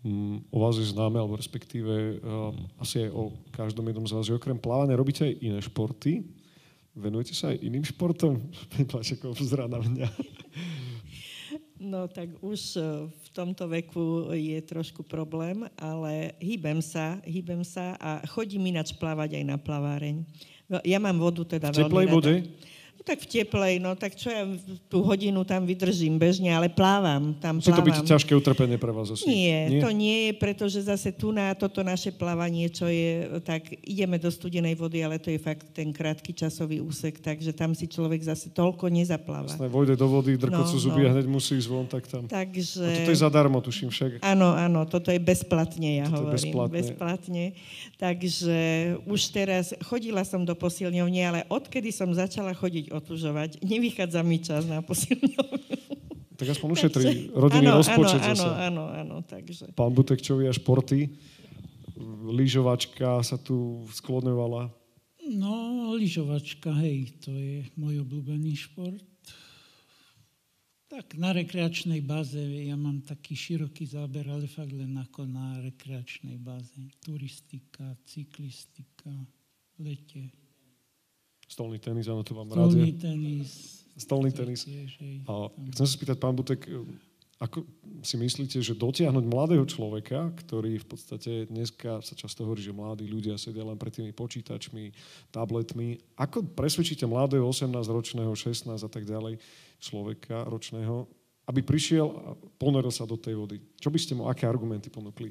S1: Mm, o vás je známe, alebo respektíve uh, asi aj o každom jednom z vás, že okrem plávania robíte aj iné športy. Venujete sa aj iným športom? Plačeko pozerá na mňa.
S2: No tak už e, v tomto veku je trošku problém, ale hýbem sa, hýbem sa a chodím ináč plávať aj na plaváreň. Ja mám vodu teda
S1: teplej
S2: veľmi? Rada. No tak v teplej, no tak čo ja tú hodinu tam vydržím bežne, ale plávam, tam
S1: Musí
S2: plávam.
S1: to byť ťažké utrpenie pre vás asi.
S2: Nie, nie, to nie je, pretože zase tu na toto naše plávanie, čo je, tak ideme do studenej vody, ale to je fakt ten krátky časový úsek, takže tam si človek zase toľko nezapláva.
S1: Vlastne vojde do vody, drkocú no, zuby no. a hneď musí ísť von, tak tam.
S2: Takže...
S1: A toto je zadarmo, tuším však.
S2: Áno, áno, toto je bezplatne, ja
S1: toto
S2: hovorím.
S1: bezplatne.
S2: bezplatne. Takže už teraz chodila som do posilňovne, ale odkedy som začala chodiť otužovať, nevychádza mi čas na posilňovňu.
S1: Tak aspoň ušetrí rodinný áno, rozpočet
S2: áno,
S1: zase.
S2: Áno, áno, áno, takže.
S1: Pán Butekčovi a športy, lyžovačka sa tu sklonovala.
S3: No, lyžovačka, hej, to je môj obľúbený šport. Tak na rekreačnej báze ja mám taký široký záber, ale fakt len ako na rekreačnej báze. Turistika, cyklistika, lete.
S1: Stolný tenis, áno, to vám
S3: rád. Stolný tenis.
S1: Stolný tenis. A chcem sa spýtať, pán Butek, ako si myslíte, že dotiahnuť mladého človeka, ktorý v podstate dneska sa často hovorí, že mladí ľudia sedia len pred tými počítačmi, tabletmi, ako presvedčíte mladého 18-ročného, 16 a tak ďalej človeka ročného, aby prišiel a ponoril sa do tej vody? Čo by ste mu, aké argumenty ponúkli?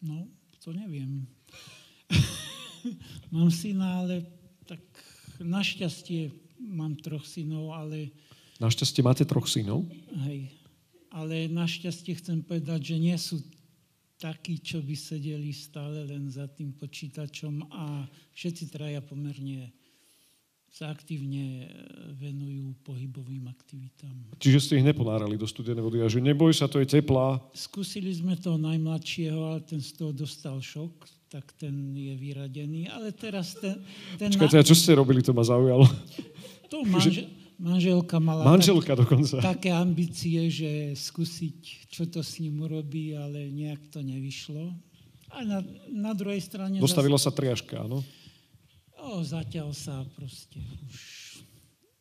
S3: No, to neviem. Mám syna, ale tak našťastie mám troch synov, ale...
S1: Našťastie máte troch synov?
S3: Hej. Ale našťastie chcem povedať, že nie sú takí, čo by sedeli stále len za tým počítačom a všetci traja pomerne sa aktívne venujú pohybovým aktivitám.
S1: Čiže ste ich neponárali do studenej vody a že neboj sa, to je teplá.
S3: Skúsili sme toho najmladšieho, ale ten z toho dostal šok, tak ten je vyradený. Ale teraz ten... ten
S1: Počkajte, na... čo ste robili, to ma zaujalo.
S3: To manže, manželka mala
S1: manželka tak, dokonca.
S3: také ambície, že skúsiť, čo to s ním urobí, ale nejak to nevyšlo. A na, na druhej strane...
S1: Dostavila zase... sa triažka, áno?
S3: O, zatiaľ sa proste už...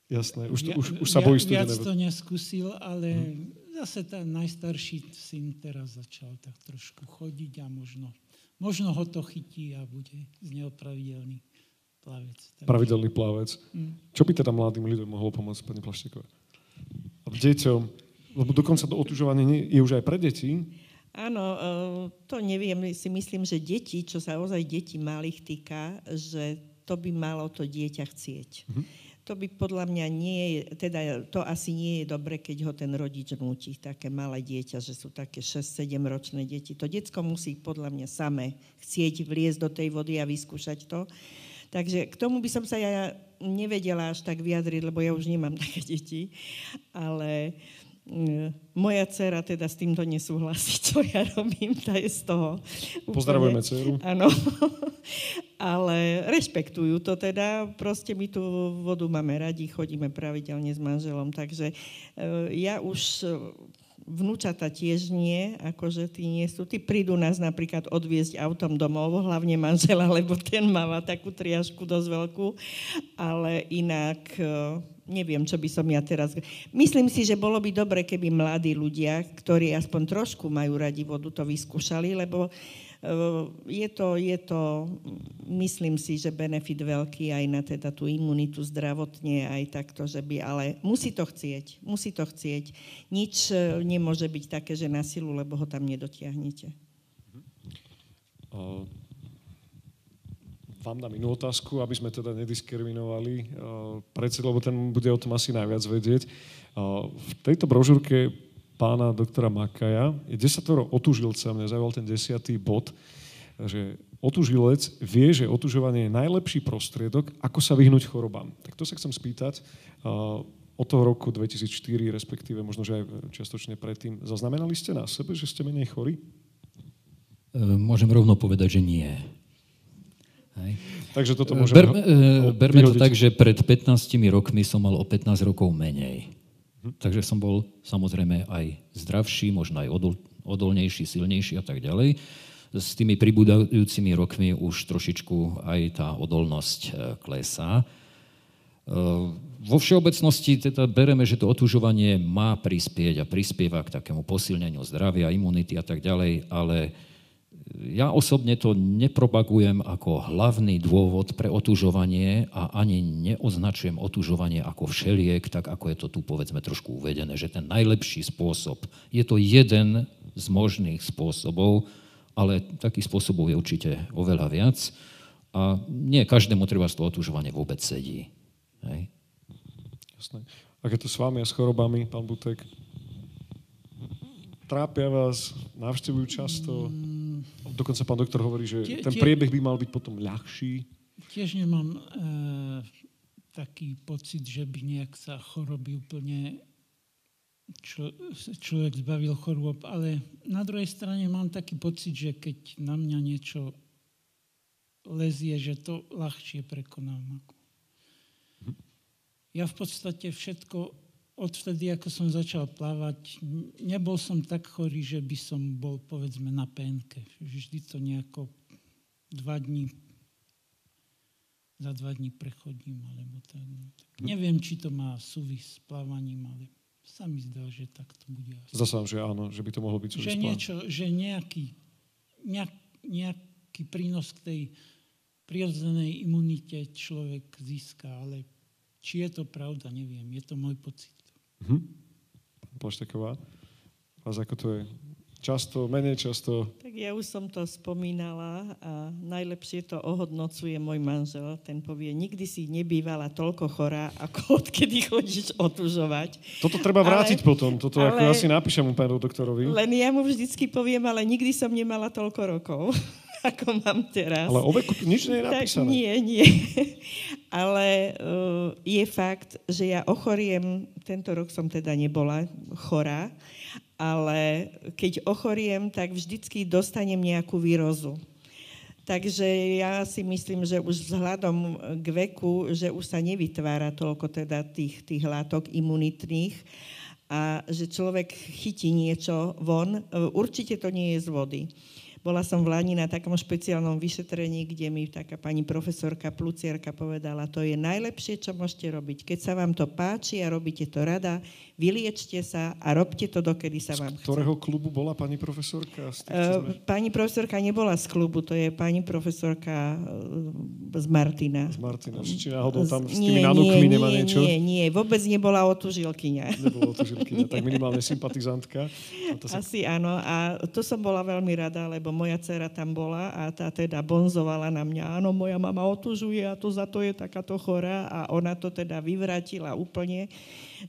S1: Jasné, už, to, už, už sa bojí studené.
S3: Viac to neskúsil, ale hmm. zase ten najstarší syn teraz začal tak trošku chodiť a možno, možno ho to chytí a bude z neho pravidelný plavec.
S1: Takže... Pravidelný plavec. Hmm. Čo by teda mladým ľuďom mohlo pomôcť, pani Plašteková? Deťom, lebo dokonca to otužovanie je už aj pre deti.
S2: Áno, e, to neviem, si myslím, že deti, čo sa ozaj deti malých týka, že to by malo to dieťa chcieť. Mm-hmm. To by podľa mňa nie je, teda to asi nie je dobre, keď ho ten rodič nutí, také malé dieťa, že sú také 6-7 ročné deti. To detsko musí podľa mňa samé chcieť vliesť do tej vody a vyskúšať to. Takže k tomu by som sa ja nevedela až tak vyjadriť, lebo ja už nemám také deti, ale uh, moja dcera teda s týmto nesúhlasí, čo ja robím, tá je z toho.
S1: Pozdravujeme dceru.
S2: Áno, ale rešpektujú to teda, proste my tú vodu máme radi, chodíme pravidelne s manželom, takže eh, ja už vnúčata tiež nie, akože tí nie sú. Tí prídu nás napríklad odviezť autom domov, hlavne manžela, lebo ten máva takú triažku dosť veľkú, ale inak eh, neviem, čo by som ja teraz... Myslím si, že bolo by dobre, keby mladí ľudia, ktorí aspoň trošku majú radi vodu, to vyskúšali, lebo uh, je to, je to, myslím si, že benefit veľký aj na teda tú imunitu zdravotne, aj takto, že by, ale musí to chcieť, musí to chcieť. Nič e, nemôže byť také, že na silu, lebo ho tam nedotiahnete.
S1: Uh, vám dám inú otázku, aby sme teda nediskriminovali uh, predsedu, lebo ten bude o tom asi najviac vedieť. Uh, v tejto brožúrke pána doktora Makaja je desatoro otužilca, mňa zaujal ten desiatý bod, že otužilec vie, že otužovanie je najlepší prostriedok, ako sa vyhnúť chorobám. Tak to sa chcem spýtať. Od toho roku 2004, respektíve možno, že aj čiastočne predtým, zaznamenali ste na sebe, že ste menej chorí?
S4: Môžem rovno povedať, že nie.
S1: Hej. Takže toto môžeme... Ber,
S4: e, berme to tak, že pred 15 rokmi som mal o 15 rokov menej. Takže som bol samozrejme aj zdravší, možno aj odol, odolnejší, silnejší a tak ďalej. S tými pribúdajúcimi rokmi už trošičku aj tá odolnosť e, klesá. E, vo všeobecnosti teda bereme, že to otužovanie má prispieť a prispieva k takému posilneniu zdravia, imunity a tak ďalej, ale ja osobne to nepropagujem ako hlavný dôvod pre otužovanie a ani neoznačujem otužovanie ako všeliek, tak ako je to tu povedzme trošku uvedené, že ten najlepší spôsob, je to jeden z možných spôsobov, ale takých spôsobov je určite oveľa viac a nie každému treba z toho otužovanie vôbec sedí. Hej?
S1: Jasné. Ak je to s vami a s chorobami, pán Butek? Trápia vás, navštevujú často? Dokonca pán doktor hovorí, že tie, ten priebeh by mal byť potom ľahší.
S3: Tiež nemám e, taký pocit, že by nejak sa choroby úplne čo, človek zbavil chorôb, ale na druhej strane mám taký pocit, že keď na mňa niečo lezie, že to ľahšie prekonám. Mhm. Ja v podstate všetko odvtedy, ako som začal plávať, nebol som tak chorý, že by som bol, povedzme, na penke. Vždy to nejako dva dní, za dva dní prechodím, alebo tak. No. Neviem, či to má súvis s plávaním, ale sa mi zdá, že tak to bude.
S1: Zase, že áno, že by to mohlo byť súvis
S3: že niečo, že nejaký, nejak, nejaký prínos k tej prirodzenej imunite človek získa, ale či je to pravda, neviem. Je to môj pocit.
S1: Mhm. Pán Plašteková, vás ako to je? Často, menej často?
S2: Tak ja už som to spomínala a najlepšie to ohodnocuje môj manžel. Ten povie, nikdy si nebývala toľko chorá, ako odkedy chodíš otužovať.
S1: Toto treba vrátiť ale, potom. Toto ale, ako asi napíšem mu pánu doktorovi.
S2: Len ja mu vždycky poviem, ale nikdy som nemala toľko rokov ako mám teraz.
S1: Ale o veku nič nie je napísané.
S2: Tak nie, nie. Ale uh, je fakt, že ja ochoriem, tento rok som teda nebola chorá, ale keď ochoriem, tak vždycky dostanem nejakú výrozu. Takže ja si myslím, že už vzhľadom k veku, že už sa nevytvára toľko teda tých, tých látok imunitných a že človek chytí niečo von. Určite to nie je z vody. Bola som v Lani na takom špeciálnom vyšetrení, kde mi taká pani profesorka Plucierka povedala, to je najlepšie, čo môžete robiť. Keď sa vám to páči a robíte to rada, vyliečte sa a robte to, dokedy sa vám
S1: chce. Z ktorého klubu bola pani profesorka?
S2: Z tých, uh, pani profesorka nebola z klubu, to je pani profesorka uh, z Martina.
S1: Z Martina, či náhodou tam s tými nie, nanukmi nie, nemá
S2: nie,
S1: niečo?
S2: Nie, nie, vôbec nebola otužilkyňa.
S1: Nebola otužilkyňa, tak minimálne sympatizantka.
S2: Sa... Asi áno, a to som bola veľmi rada, lebo moja dcera tam bola a tá teda bonzovala na mňa, áno, moja mama otužuje a to za to je takáto chorá a ona to teda vyvratila úplne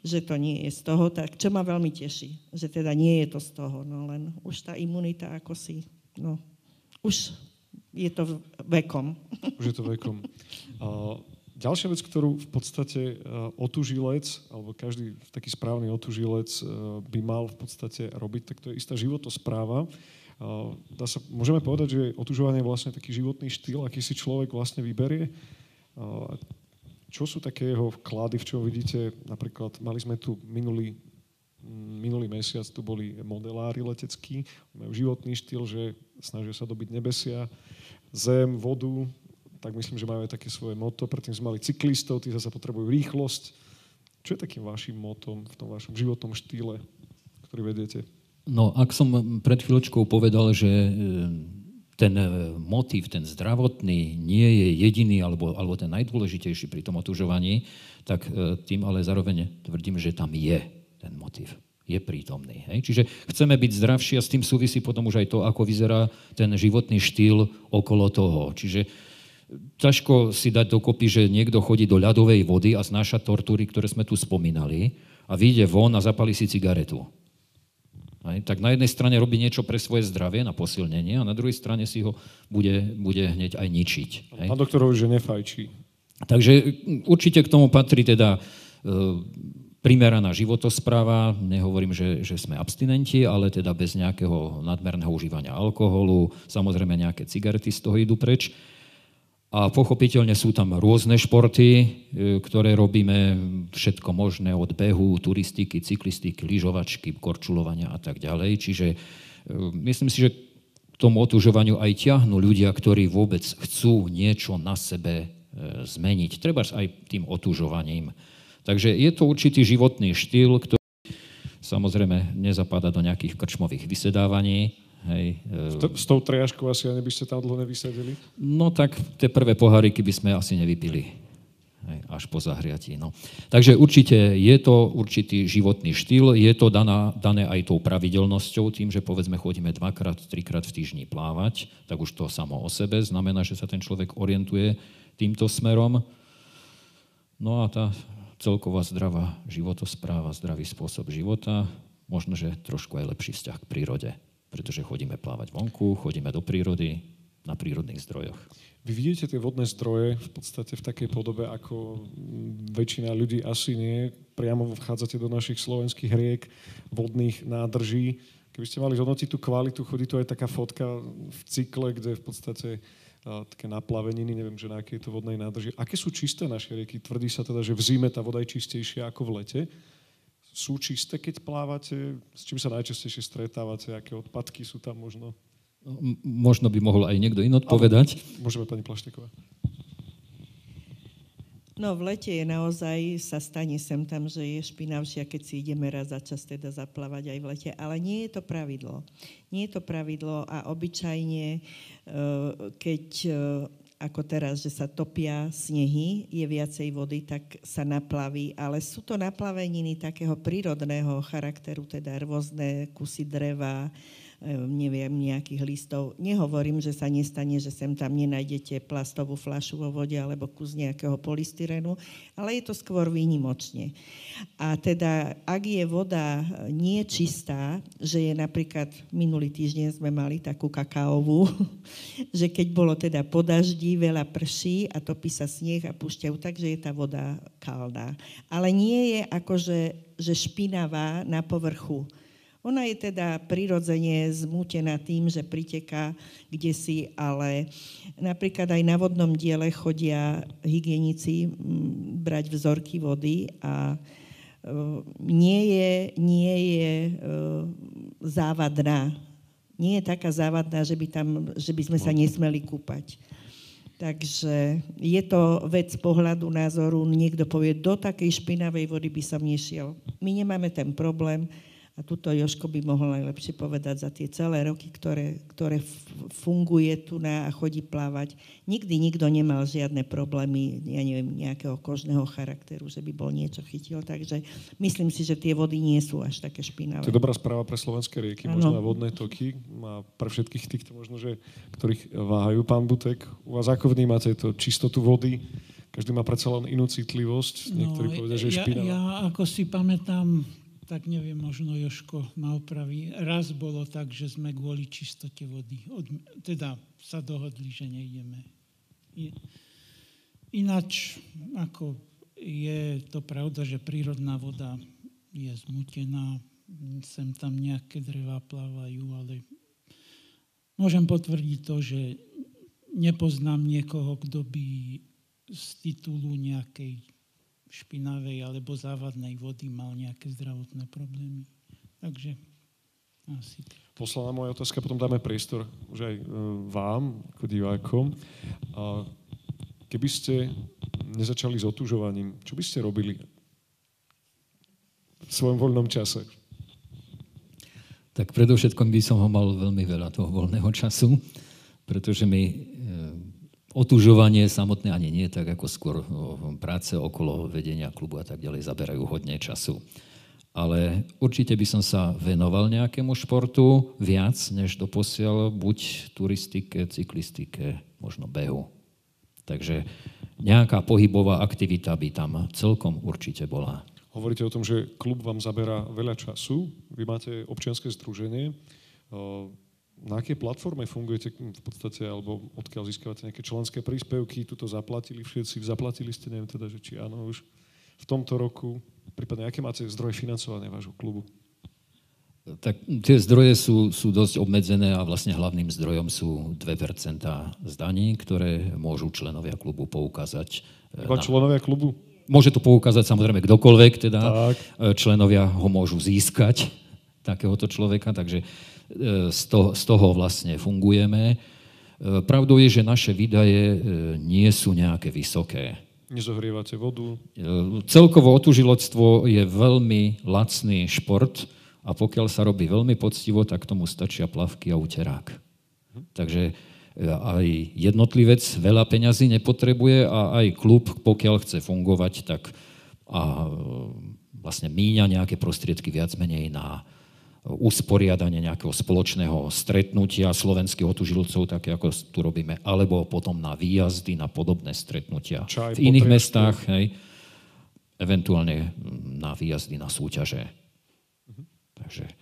S2: že to nie je z toho, tak čo ma veľmi teší, že teda nie je to z toho, no len už tá imunita ako si, no, už je to vekom.
S1: Už je to vekom. Uh, ďalšia vec, ktorú v podstate uh, otužilec, alebo každý taký správny otužilec uh, by mal v podstate robiť, tak to je istá životospráva. Dá sa, môžeme povedať, že otužovanie je vlastne taký životný štýl, aký si človek vlastne vyberie. Čo sú také jeho vklady, v čom vidíte, napríklad mali sme tu minulý, minulý mesiac, tu boli modelári leteckí, majú životný štýl, že snažia sa dobiť nebesia, zem, vodu, tak myslím, že majú aj také svoje moto. Predtým sme mali cyklistov, tí zase potrebujú rýchlosť. Čo je takým vašim motom v tom vašom životnom štýle, ktorý vediete?
S4: No, ak som pred chvíľočkou povedal, že ten e, motív, ten zdravotný nie je jediný alebo, alebo ten najdôležitejší pri tom otužovaní, tak e, tým ale zároveň tvrdím, že tam je ten motív. Je prítomný. Hej? Čiže chceme byť zdravší a s tým súvisí potom už aj to, ako vyzerá ten životný štýl okolo toho. Čiže ťažko si dať dokopy, že niekto chodí do ľadovej vody a znáša tortúry, ktoré sme tu spomínali a vyjde von a zapali si cigaretu. Hej, tak na jednej strane robí niečo pre svoje zdravie, na posilnenie, a na druhej strane si ho bude, bude hneď aj ničiť.
S1: Hej. Pán doktor že nefajčí.
S4: Takže určite k tomu patrí teda e, primeraná životospráva, nehovorím, že, že sme abstinenti, ale teda bez nejakého nadmerného užívania alkoholu, samozrejme nejaké cigarety z toho idú preč. A pochopiteľne sú tam rôzne športy, e, ktoré robíme, všetko možné od behu, turistiky, cyklistiky, lyžovačky, korčulovania a tak ďalej. Čiže e, myslím si, že k tomu otužovaniu aj ťahnú ľudia, ktorí vôbec chcú niečo na sebe e, zmeniť. Treba aj tým otužovaním. Takže je to určitý životný štýl, ktorý samozrejme nezapadá do nejakých krčmových vysedávaní, Hej.
S1: E, s tou triažkou asi ani by ste tam dlho nevysadili?
S4: No tak tie prvé poháriky by sme asi nevypili. Hej, až po zahriatí. No. Takže určite je to určitý životný štýl, je to daná, dané aj tou pravidelnosťou, tým, že povedzme chodíme dvakrát, trikrát v týždni plávať, tak už to samo o sebe znamená, že sa ten človek orientuje týmto smerom. No a tá celková zdravá životospráva, zdravý spôsob života, možno, že trošku aj lepší vzťah k prírode pretože chodíme plávať vonku, chodíme do prírody, na prírodných zdrojoch.
S1: Vy vidíte tie vodné zdroje v podstate v takej podobe, ako väčšina ľudí asi nie. Priamo vchádzate do našich slovenských riek, vodných nádrží. Keby ste mali zhodnotiť tú kvalitu, chodí tu aj taká fotka v cykle, kde v podstate také naplaveniny, neviem, že na je to vodnej nádrži. Aké sú čisté naše rieky? Tvrdí sa teda, že v zime tá voda je čistejšia ako v lete sú čisté, keď plávate? S čím sa najčastejšie stretávate? Aké odpadky sú tam možno?
S4: No, možno by mohol aj niekto iný odpovedať.
S1: Ale môžeme, pani Plašteková.
S2: No v lete je naozaj, sa stane sem tam, že je špinavšia, keď si ideme raz za čas teda zaplávať aj v lete, ale nie je to pravidlo. Nie je to pravidlo a obyčajne, e, keď e, ako teraz, že sa topia snehy, je viacej vody, tak sa naplaví, ale sú to naplaveniny takého prírodného charakteru, teda rôzne kusy dreva, neviem, nejakých listov. Nehovorím, že sa nestane, že sem tam nenájdete plastovú flašu vo vode alebo kus nejakého polystyrenu, ale je to skôr výnimočne. A teda, ak je voda nie čistá, že je napríklad, minulý týždeň sme mali takú kakaovú, že keď bolo teda po daždi, veľa prší a topí sa sneh a púšťajú, takže je tá voda kalná. Ale nie je akože že špinavá na povrchu ona je teda prirodzene zmútená tým, že priteká kde si, ale napríklad aj na vodnom diele chodia hygienici brať vzorky vody a e, nie je, nie je e, závadná. Nie je taká závadná, že by, tam, že by sme sa nesmeli kúpať. Takže je to vec pohľadu, názoru. Niekto povie, do takej špinavej vody by som nešiel. My nemáme ten problém, a tuto Joško by mohol najlepšie povedať za tie celé roky, ktoré, ktoré funguje tu na a chodí plávať. Nikdy nikto nemal žiadne problémy, ja neviem, nejakého kožného charakteru, že by bol niečo chytil. Takže myslím si, že tie vody nie sú až také špinavé.
S1: To je dobrá správa pre slovenské rieky, ano. možno vodné toky a pre všetkých týchto možno, že, ktorých váhajú. Pán Butek, u vás ako vnímate to čistotu vody? Každý má predsa len inú citlivosť. Niektorí no, povedia, že je špinavá.
S3: Ja, ja ako si pamätám, tak neviem, možno Joško ma opraví. Raz bolo tak, že sme kvôli čistote vody, od, teda sa dohodli, že nejdeme. Ináč, ako je to pravda, že prírodná voda je zmutená, sem tam nejaké drevá plávajú, ale môžem potvrdiť to, že nepoznám niekoho, kto by z titulu nejakej špinavej alebo závadnej vody mal nejaké zdravotné problémy. Takže asi tak.
S1: Posledná moja otázka, potom dáme priestor už aj e, vám, ako divákom. A keby ste nezačali s otužovaním, čo by ste robili v svojom voľnom čase?
S4: Tak predovšetkom by som ho mal veľmi veľa toho voľného času, pretože mi otužovanie samotné ani nie, tak ako skôr práce okolo vedenia klubu a tak ďalej zaberajú hodne času. Ale určite by som sa venoval nejakému športu viac, než doposiaľ, buď turistike, cyklistike, možno behu. Takže nejaká pohybová aktivita by tam celkom určite bola.
S1: Hovoríte o tom, že klub vám zabera veľa času. Vy máte občianske združenie na akej platforme fungujete v podstate, alebo odkiaľ získavate nejaké členské príspevky, tuto zaplatili všetci, zaplatili ste, neviem teda, že či áno už v tomto roku, prípadne aké máte zdroje financovania vášho klubu?
S4: Tak tie zdroje sú, sú dosť obmedzené a vlastne hlavným zdrojom sú 2% z daní, ktoré môžu členovia klubu poukázať.
S1: E, Iba na... členovia klubu?
S4: Môže to poukázať samozrejme kdokoľvek, teda tak. E, členovia ho môžu získať, takéhoto človeka, takže z toho, z toho vlastne fungujeme. E, pravdou je, že naše výdaje e, nie sú nejaké vysoké.
S1: Nezohrievate vodu?
S4: Celkovo otužiloctvo je veľmi lacný šport a pokiaľ sa robí veľmi poctivo, tak tomu stačia plavky a uterák. Hm. Takže aj jednotlivec veľa peňazí nepotrebuje a aj klub, pokiaľ chce fungovať, tak a vlastne míňa nejaké prostriedky viac menej na usporiadanie nejakého spoločného stretnutia slovenských otužilcov, také ako tu robíme, alebo potom na výjazdy, na podobné stretnutia Čaj, v iných potriešky. mestách, hej, eventuálne na výjazdy na súťaže. Mhm. Takže e,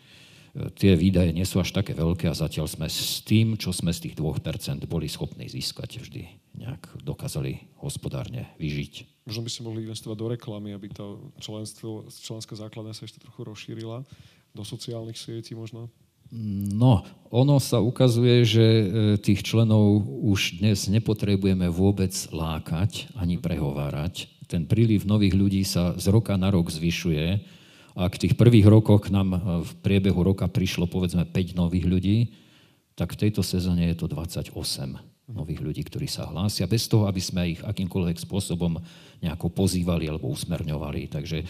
S4: tie výdaje nie sú až také veľké a zatiaľ sme s tým, čo sme z tých 2% boli schopní získať, vždy nejak dokázali hospodárne vyžiť.
S1: Možno by ste mohli investovať do reklamy, aby to členstvo, členská základná sa ešte trochu rozšírila do sociálnych sietí možno?
S4: No, ono sa ukazuje, že e, tých členov už dnes nepotrebujeme vôbec lákať ani prehovárať. Ten príliv nových ľudí sa z roka na rok zvyšuje. A k tých prvých rokoch nám e, v priebehu roka prišlo povedzme 5 nových ľudí, tak v tejto sezóne je to 28 nových ľudí, ktorí sa hlásia, bez toho, aby sme ich akýmkoľvek spôsobom nejako pozývali alebo usmerňovali. Takže e,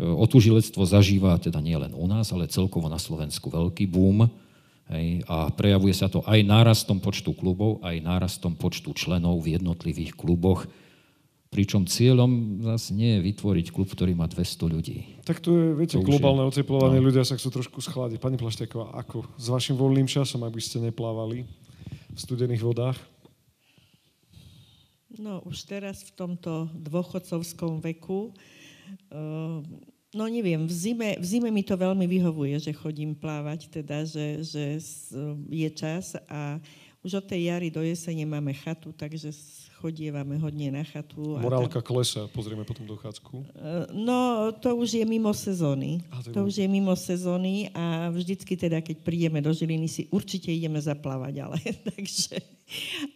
S4: otužilectvo zažíva teda nie len u nás, ale celkovo na Slovensku veľký boom. Hej, a prejavuje sa to aj nárastom počtu klubov, aj nárastom počtu členov v jednotlivých kluboch. Pričom cieľom zase nie je vytvoriť klub, ktorý má 200 ľudí.
S1: Tak to je, viete,
S4: To
S1: globálne
S4: je-
S1: oteplovanie,
S4: no.
S1: ľudia sa chcú trošku schladiť. Pani Plašteková, ako? S vašim voľným časom, ak by ste neplávali v studených vodách?
S2: No už teraz v tomto dôchodcovskom veku, eh, no neviem, v zime, v zime mi to veľmi vyhovuje, že chodím plávať, teda, že, že je čas a už od tej jary do jesene máme chatu, takže chodievame hodne na chatu.
S1: Morálka klesa, pozrieme potom dochádzku.
S2: Eh, No, to už je mimo sezóny.
S1: A to
S2: už je mimo sezóny a vždycky teda, keď prídeme do Žiliny, si určite ideme zaplávať, ale takže...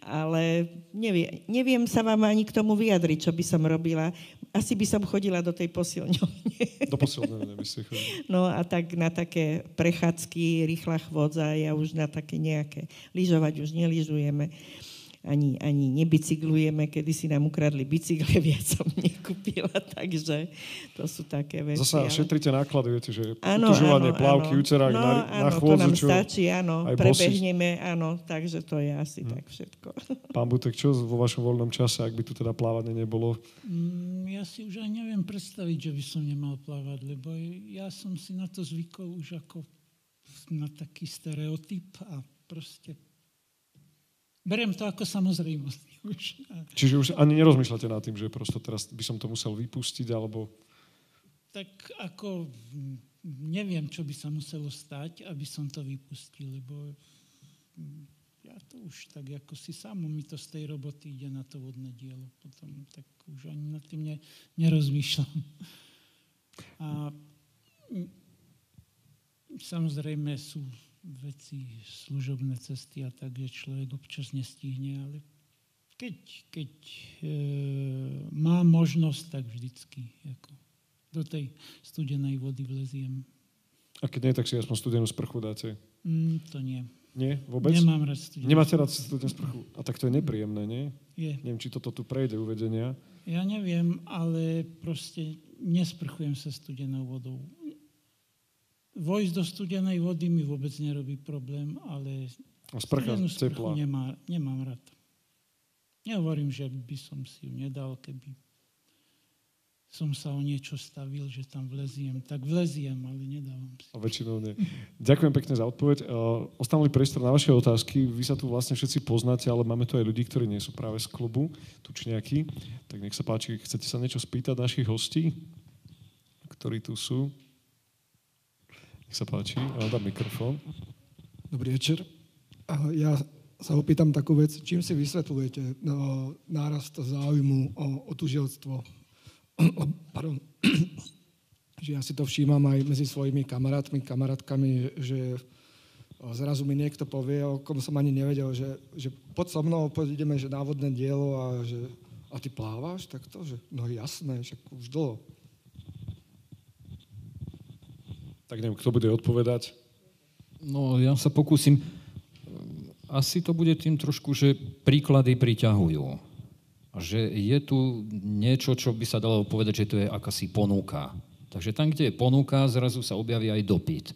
S2: Ale nevie, neviem sa vám ani k tomu vyjadriť, čo by som robila. Asi by som chodila do tej posilňovne.
S1: Do posledného by ste chodili.
S2: No a tak na také prechádzky, rýchla chôdza, ja už na také nejaké, lyžovať už nelyžujeme, ani, ani nebicyklujeme, kedy si nám ukradli bicykle, viac som nekúpila, takže to sú také veci.
S1: Zasa
S2: ale-
S1: šetrite náklady, viete, že
S2: Áno,
S1: utužovanie,
S2: áno,
S1: plávky,
S2: áno.
S1: ucerák
S2: no,
S1: na,
S2: áno,
S1: na
S2: to
S1: chôdzu,
S2: nám
S1: čo...
S2: stačí, áno, prebehneme, áno, takže to je asi
S1: Hm.
S2: tak všetko.
S1: Pán Butek, čo vo vašom voľnom čase, ak by tu teda plávanie nebolo?
S3: Mm, Ja si už aj neviem predstaviť, že by som nemal plávať, lebo ja som si na to zvykol už ako na taký stereotyp a proste beriem to ako samozrejmosť.
S1: Čiže už ani nerozmýšľate nad tým, že prosto teraz by som to musel vypustiť, alebo...
S3: tak ako neviem, čo by sa muselo stať, aby som to vypustil, lebo ja to už tak ako si samo mi to z tej roboty ide na to vodné dielo. Potom tak už ani nad tým ne, nerozmýšľam. A samozrejme sú veci, služobné cesty a tak, že človek občas nestihne, ale keď, keď e, má možnosť, tak vždycky ako do tej studenej vody vleziem.
S1: A keď nie, tak si aspoň studenú sprchu dáte.
S3: Mm, to nie.
S1: Nie? Vôbec?
S3: Nemám rád studenú.
S1: Nemáte rád studenú sprchu? A tak to je nepríjemné, nie?
S3: Je.
S1: Neviem, či toto tu prejde uvedenia.
S3: Ja neviem, ale proste nesprchujem sa studenou vodou. Vojsť do studenej vody mi vôbec nerobí problém, ale
S1: A sprcha
S3: sprchu nemá, nemám rád. Nehovorím, že by som si ju nedal, keby som sa o niečo stavil, že tam vleziem. Tak vleziem, ale nedávam si.
S1: A väčšinou nie. Ďakujem pekne za odpoveď. Uh, Ostanuli priestor na vaše otázky. Vy sa tu vlastne všetci poznáte, ale máme tu aj ľudí, ktorí nie sú práve z klubu, tučniaky. Tak nech sa páči, chcete sa niečo spýtať našich hostí, ktorí tu sú? Nech sa páči, ja dám mikrofón.
S5: Dobrý večer. Ja sa opýtam takú vec, čím si vysvetľujete no, nárast záujmu o otužilstvo? Pardon. že ja si to všímam aj medzi svojimi kamarátmi, kamarátkami, že o, zrazu mi niekto povie, o kom som ani nevedel, že, že poď so mnou, poď ideme že na vodné dielo a že a ty plávaš? Tak to, že no jasné, však už dlho.
S1: Tak neviem, kto bude odpovedať.
S4: No, ja sa pokúsim. Asi to bude tým trošku, že príklady priťahujú. Že je tu niečo, čo by sa dalo povedať, že to je akási ponuka. Takže tam, kde je ponuka, zrazu sa objaví aj dopyt.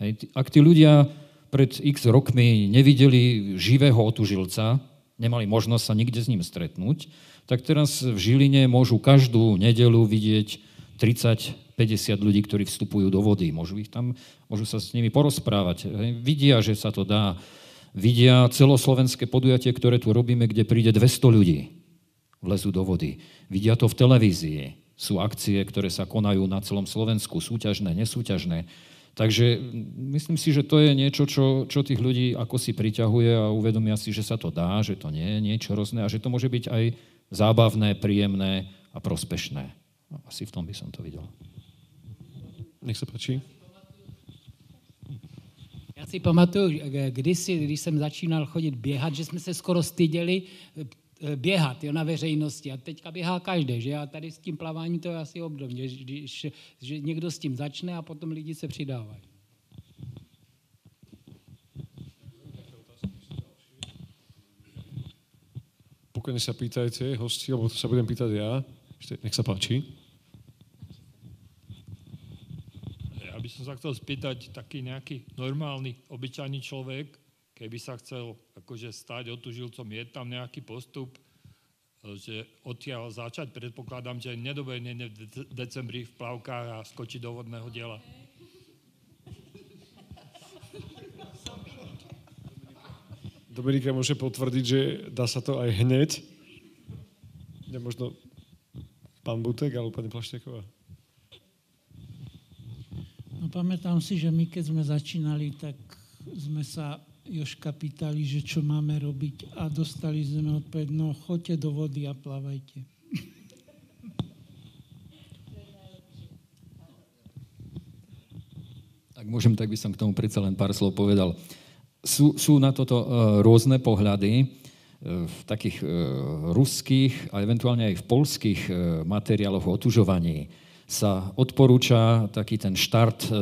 S4: Hej, ak tí ľudia pred x rokmi nevideli živého otužilca, nemali možnosť sa nikde s ním stretnúť, tak teraz v Žiline môžu každú nedelu vidieť 30-50 ľudí, ktorí vstupujú do vody. Môžu, ich tam, môžu sa s nimi porozprávať. Vidia, že sa to dá. Vidia celoslovenské podujatie, ktoré tu robíme, kde príde 200 ľudí. Vlezú do vody. Vidia to v televízii. Sú akcie, ktoré sa konajú na celom Slovensku, súťažné, nesúťažné. Takže mm, myslím si, že to je niečo, čo, čo tých ľudí ako si priťahuje a uvedomia si, že sa to dá, že to nie je niečo hrozné a že to môže byť aj zábavné, príjemné a prospešné. Asi v tom by som to videl.
S1: Nech sa páči.
S6: Já si pamatuju, eh, kdysi, když jsem začínal chodit běhat, že jsme se skoro styděli eh, eh, běhat jo, na veřejnosti. A teďka běhá každý, že já tady s tím plaváním to je asi obdobně, že, když, že někdo s tím začne a potom lidi se přidávají.
S1: Pokojne sa pýtajte, hosti, lebo to sa budem pýtať ja. Ešte, nech sa páči.
S7: Ja by som sa chcel spýtať, taký nejaký normálny, obyčajný človek, keby sa chcel akože stať otužilcom, je tam nejaký postup, že odtiaľ začať. Predpokladám, že nedobehne v de- decembri v plavkách a skočí do vodného diela.
S1: Dominika môže potvrdiť, že dá sa to aj hneď. Nemožno pán Butek alebo pani Plašteková.
S3: Pamätám si, že my keď sme začínali, tak sme sa Joška pýtali, že čo máme robiť a dostali sme odpoveď, no choďte do vody a plávajte.
S4: Ak môžem, tak by som k tomu predsa len pár slov povedal. Sú, sú na toto uh, rôzne pohľady. Uh, v takých uh, ruských a eventuálne aj v polských materiáloch o otužovaní sa odporúča taký ten štart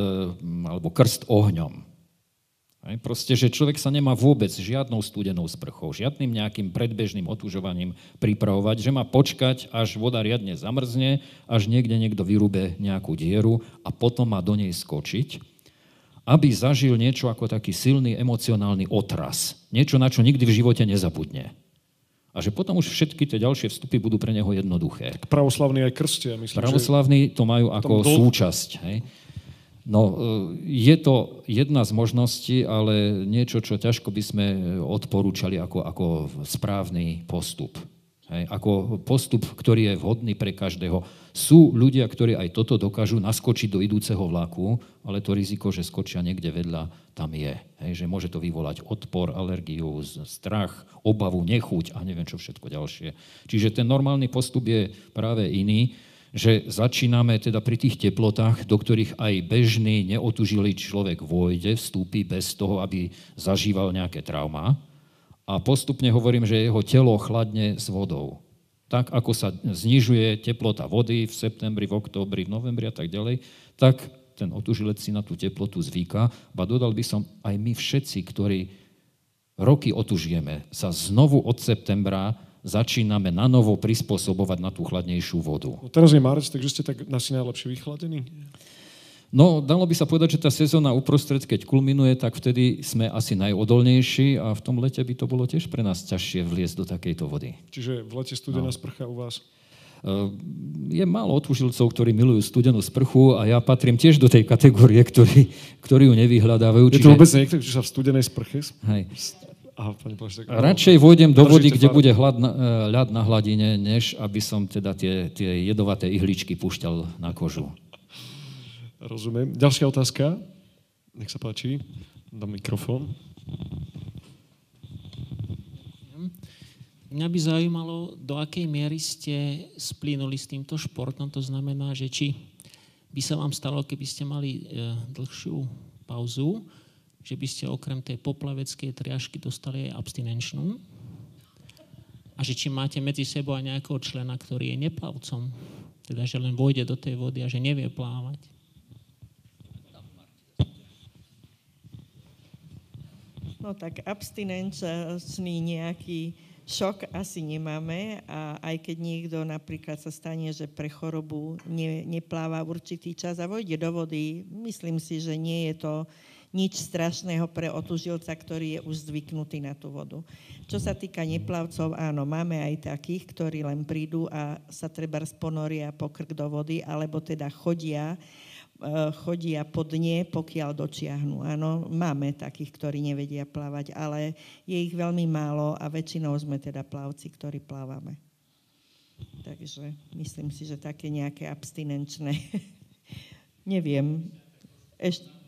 S4: alebo krst ohňom. Aj, proste, že človek sa nemá vôbec žiadnou studenou sprchou, žiadnym nejakým predbežným otužovaním pripravovať, že má počkať, až voda riadne zamrzne, až niekde niekto vyrúbe nejakú dieru a potom má do nej skočiť aby zažil niečo ako taký silný emocionálny otras. Niečo, na čo nikdy v živote nezabudne. A že potom už všetky tie ďalšie vstupy budú pre neho jednoduché.
S1: Tak pravoslavní aj krstia, myslím.
S4: Pravoslavní to majú ako dlh... súčasť. Hej? No, e, je to jedna z možností, ale niečo, čo ťažko by sme odporúčali ako, ako správny postup. Ako postup, ktorý je vhodný pre každého. Sú ľudia, ktorí aj toto dokážu naskočiť do idúceho vlaku, ale to riziko, že skočia niekde vedľa, tam je. Hej, že môže to vyvolať odpor, alergiu, strach, obavu, nechuť a neviem čo všetko ďalšie. Čiže ten normálny postup je práve iný, že začíname teda pri tých teplotách, do ktorých aj bežný, neotužilý človek vôjde, vstúpi bez toho, aby zažíval nejaké trauma a postupne hovorím, že jeho telo chladne s vodou. Tak ako sa znižuje teplota vody v septembri, v októbri, v novembri a tak ďalej, tak ten otužilec si na tú teplotu zvyká. Ba dodal by som, aj my všetci, ktorí roky otužujeme, sa znovu od septembra začíname na novo prispôsobovať na tú chladnejšiu vodu.
S1: No teraz je marec, takže ste tak asi najlepšie vychladení?
S4: No, dalo by sa povedať, že tá sezóna uprostred, keď kulminuje, tak vtedy sme asi najodolnejší a v tom lete by to bolo tiež pre nás ťažšie vliesť do takejto vody.
S1: Čiže v lete studená no. sprcha u vás?
S4: Ehm, je málo odtužilcov, ktorí milujú studenú sprchu a ja patrím tiež do tej kategórie, ktorí, ktorí ju nevyhľadávajú.
S1: Je to vôbec niekto, že sa v studenej sprche? Hej.
S4: Aha, pani Plaštek, Radšej vôjdem do vody, kde bude hlad na, e, ľad na hladine, než aby som teda tie, tie jedovaté ihličky púšťal na kožu.
S1: Rozumiem. Ďalšia otázka. Nech sa páči. Dám mikrofón.
S8: Mňa by zaujímalo, do akej miery ste splínuli s týmto športom. To znamená, že či by sa vám stalo, keby ste mali e, dlhšiu pauzu, že by ste okrem tej poplaveckej triažky dostali aj abstinenčnú a že či máte medzi sebou aj nejakého člena, ktorý je neplavcom, teda že len vojde do tej vody a že nevie plávať.
S2: No tak abstinenčný nejaký šok asi nemáme a aj keď niekto napríklad sa stane, že pre chorobu ne, nepláva určitý čas a vojde do vody, myslím si, že nie je to nič strašného pre otužilca, ktorý je už zvyknutý na tú vodu. Čo sa týka neplavcov, áno, máme aj takých, ktorí len prídu a sa treba sponoria pokrk do vody, alebo teda chodia chodia po dne, pokiaľ dočiahnu. Áno, máme takých, ktorí nevedia plávať, ale je ich veľmi málo a väčšinou sme teda plavci, ktorí plávame. Takže myslím si, že také nejaké abstinenčné. Neviem. Ešte...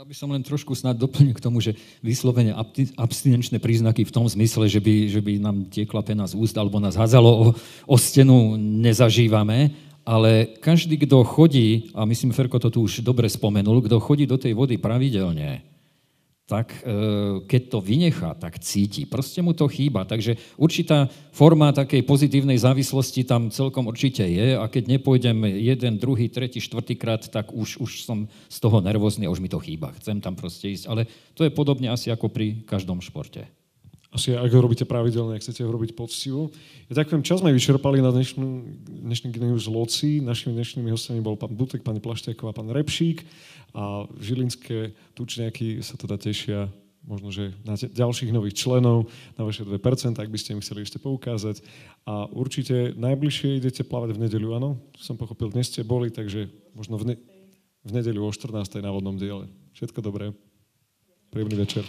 S4: Ja by som len trošku snad doplnil k tomu, že vyslovene abstinenčné príznaky v tom zmysle, že by, že by nám tiekla pena z úst alebo nás hádzalo o, o stenu, nezažívame, ale každý, kto chodí, a myslím, Ferko to tu už dobre spomenul, kto chodí do tej vody pravidelne, tak e, keď to vynechá, tak cíti. Proste mu to chýba. Takže určitá forma takej pozitívnej závislosti tam celkom určite je a keď nepôjdem jeden, druhý, tretí, štvrtýkrát, tak už, už som z toho nervózny a už mi to chýba. Chcem tam proste ísť. Ale to je podobne asi ako pri každom športe.
S1: Asi ak ho robíte pravidelne, ak chcete ho robiť poctivo. Ja ďakujem, čas sme vyčerpali na dnešnú, dnešný Genius Loci. Našimi dnešnými hostami bol pán Butek, pani Plašťáková, pán Repšík a žilinské tučniaky sa teda tešia možno, že na ďalších nových členov, na vaše 2%, ak by ste mi chceli ešte poukázať. A určite najbližšie idete plávať v nedeľu, áno? Som pochopil, dnes ste boli, takže možno v, ne- v nedeľu o 14. na vodnom diele. Všetko dobré. Príjemný večer.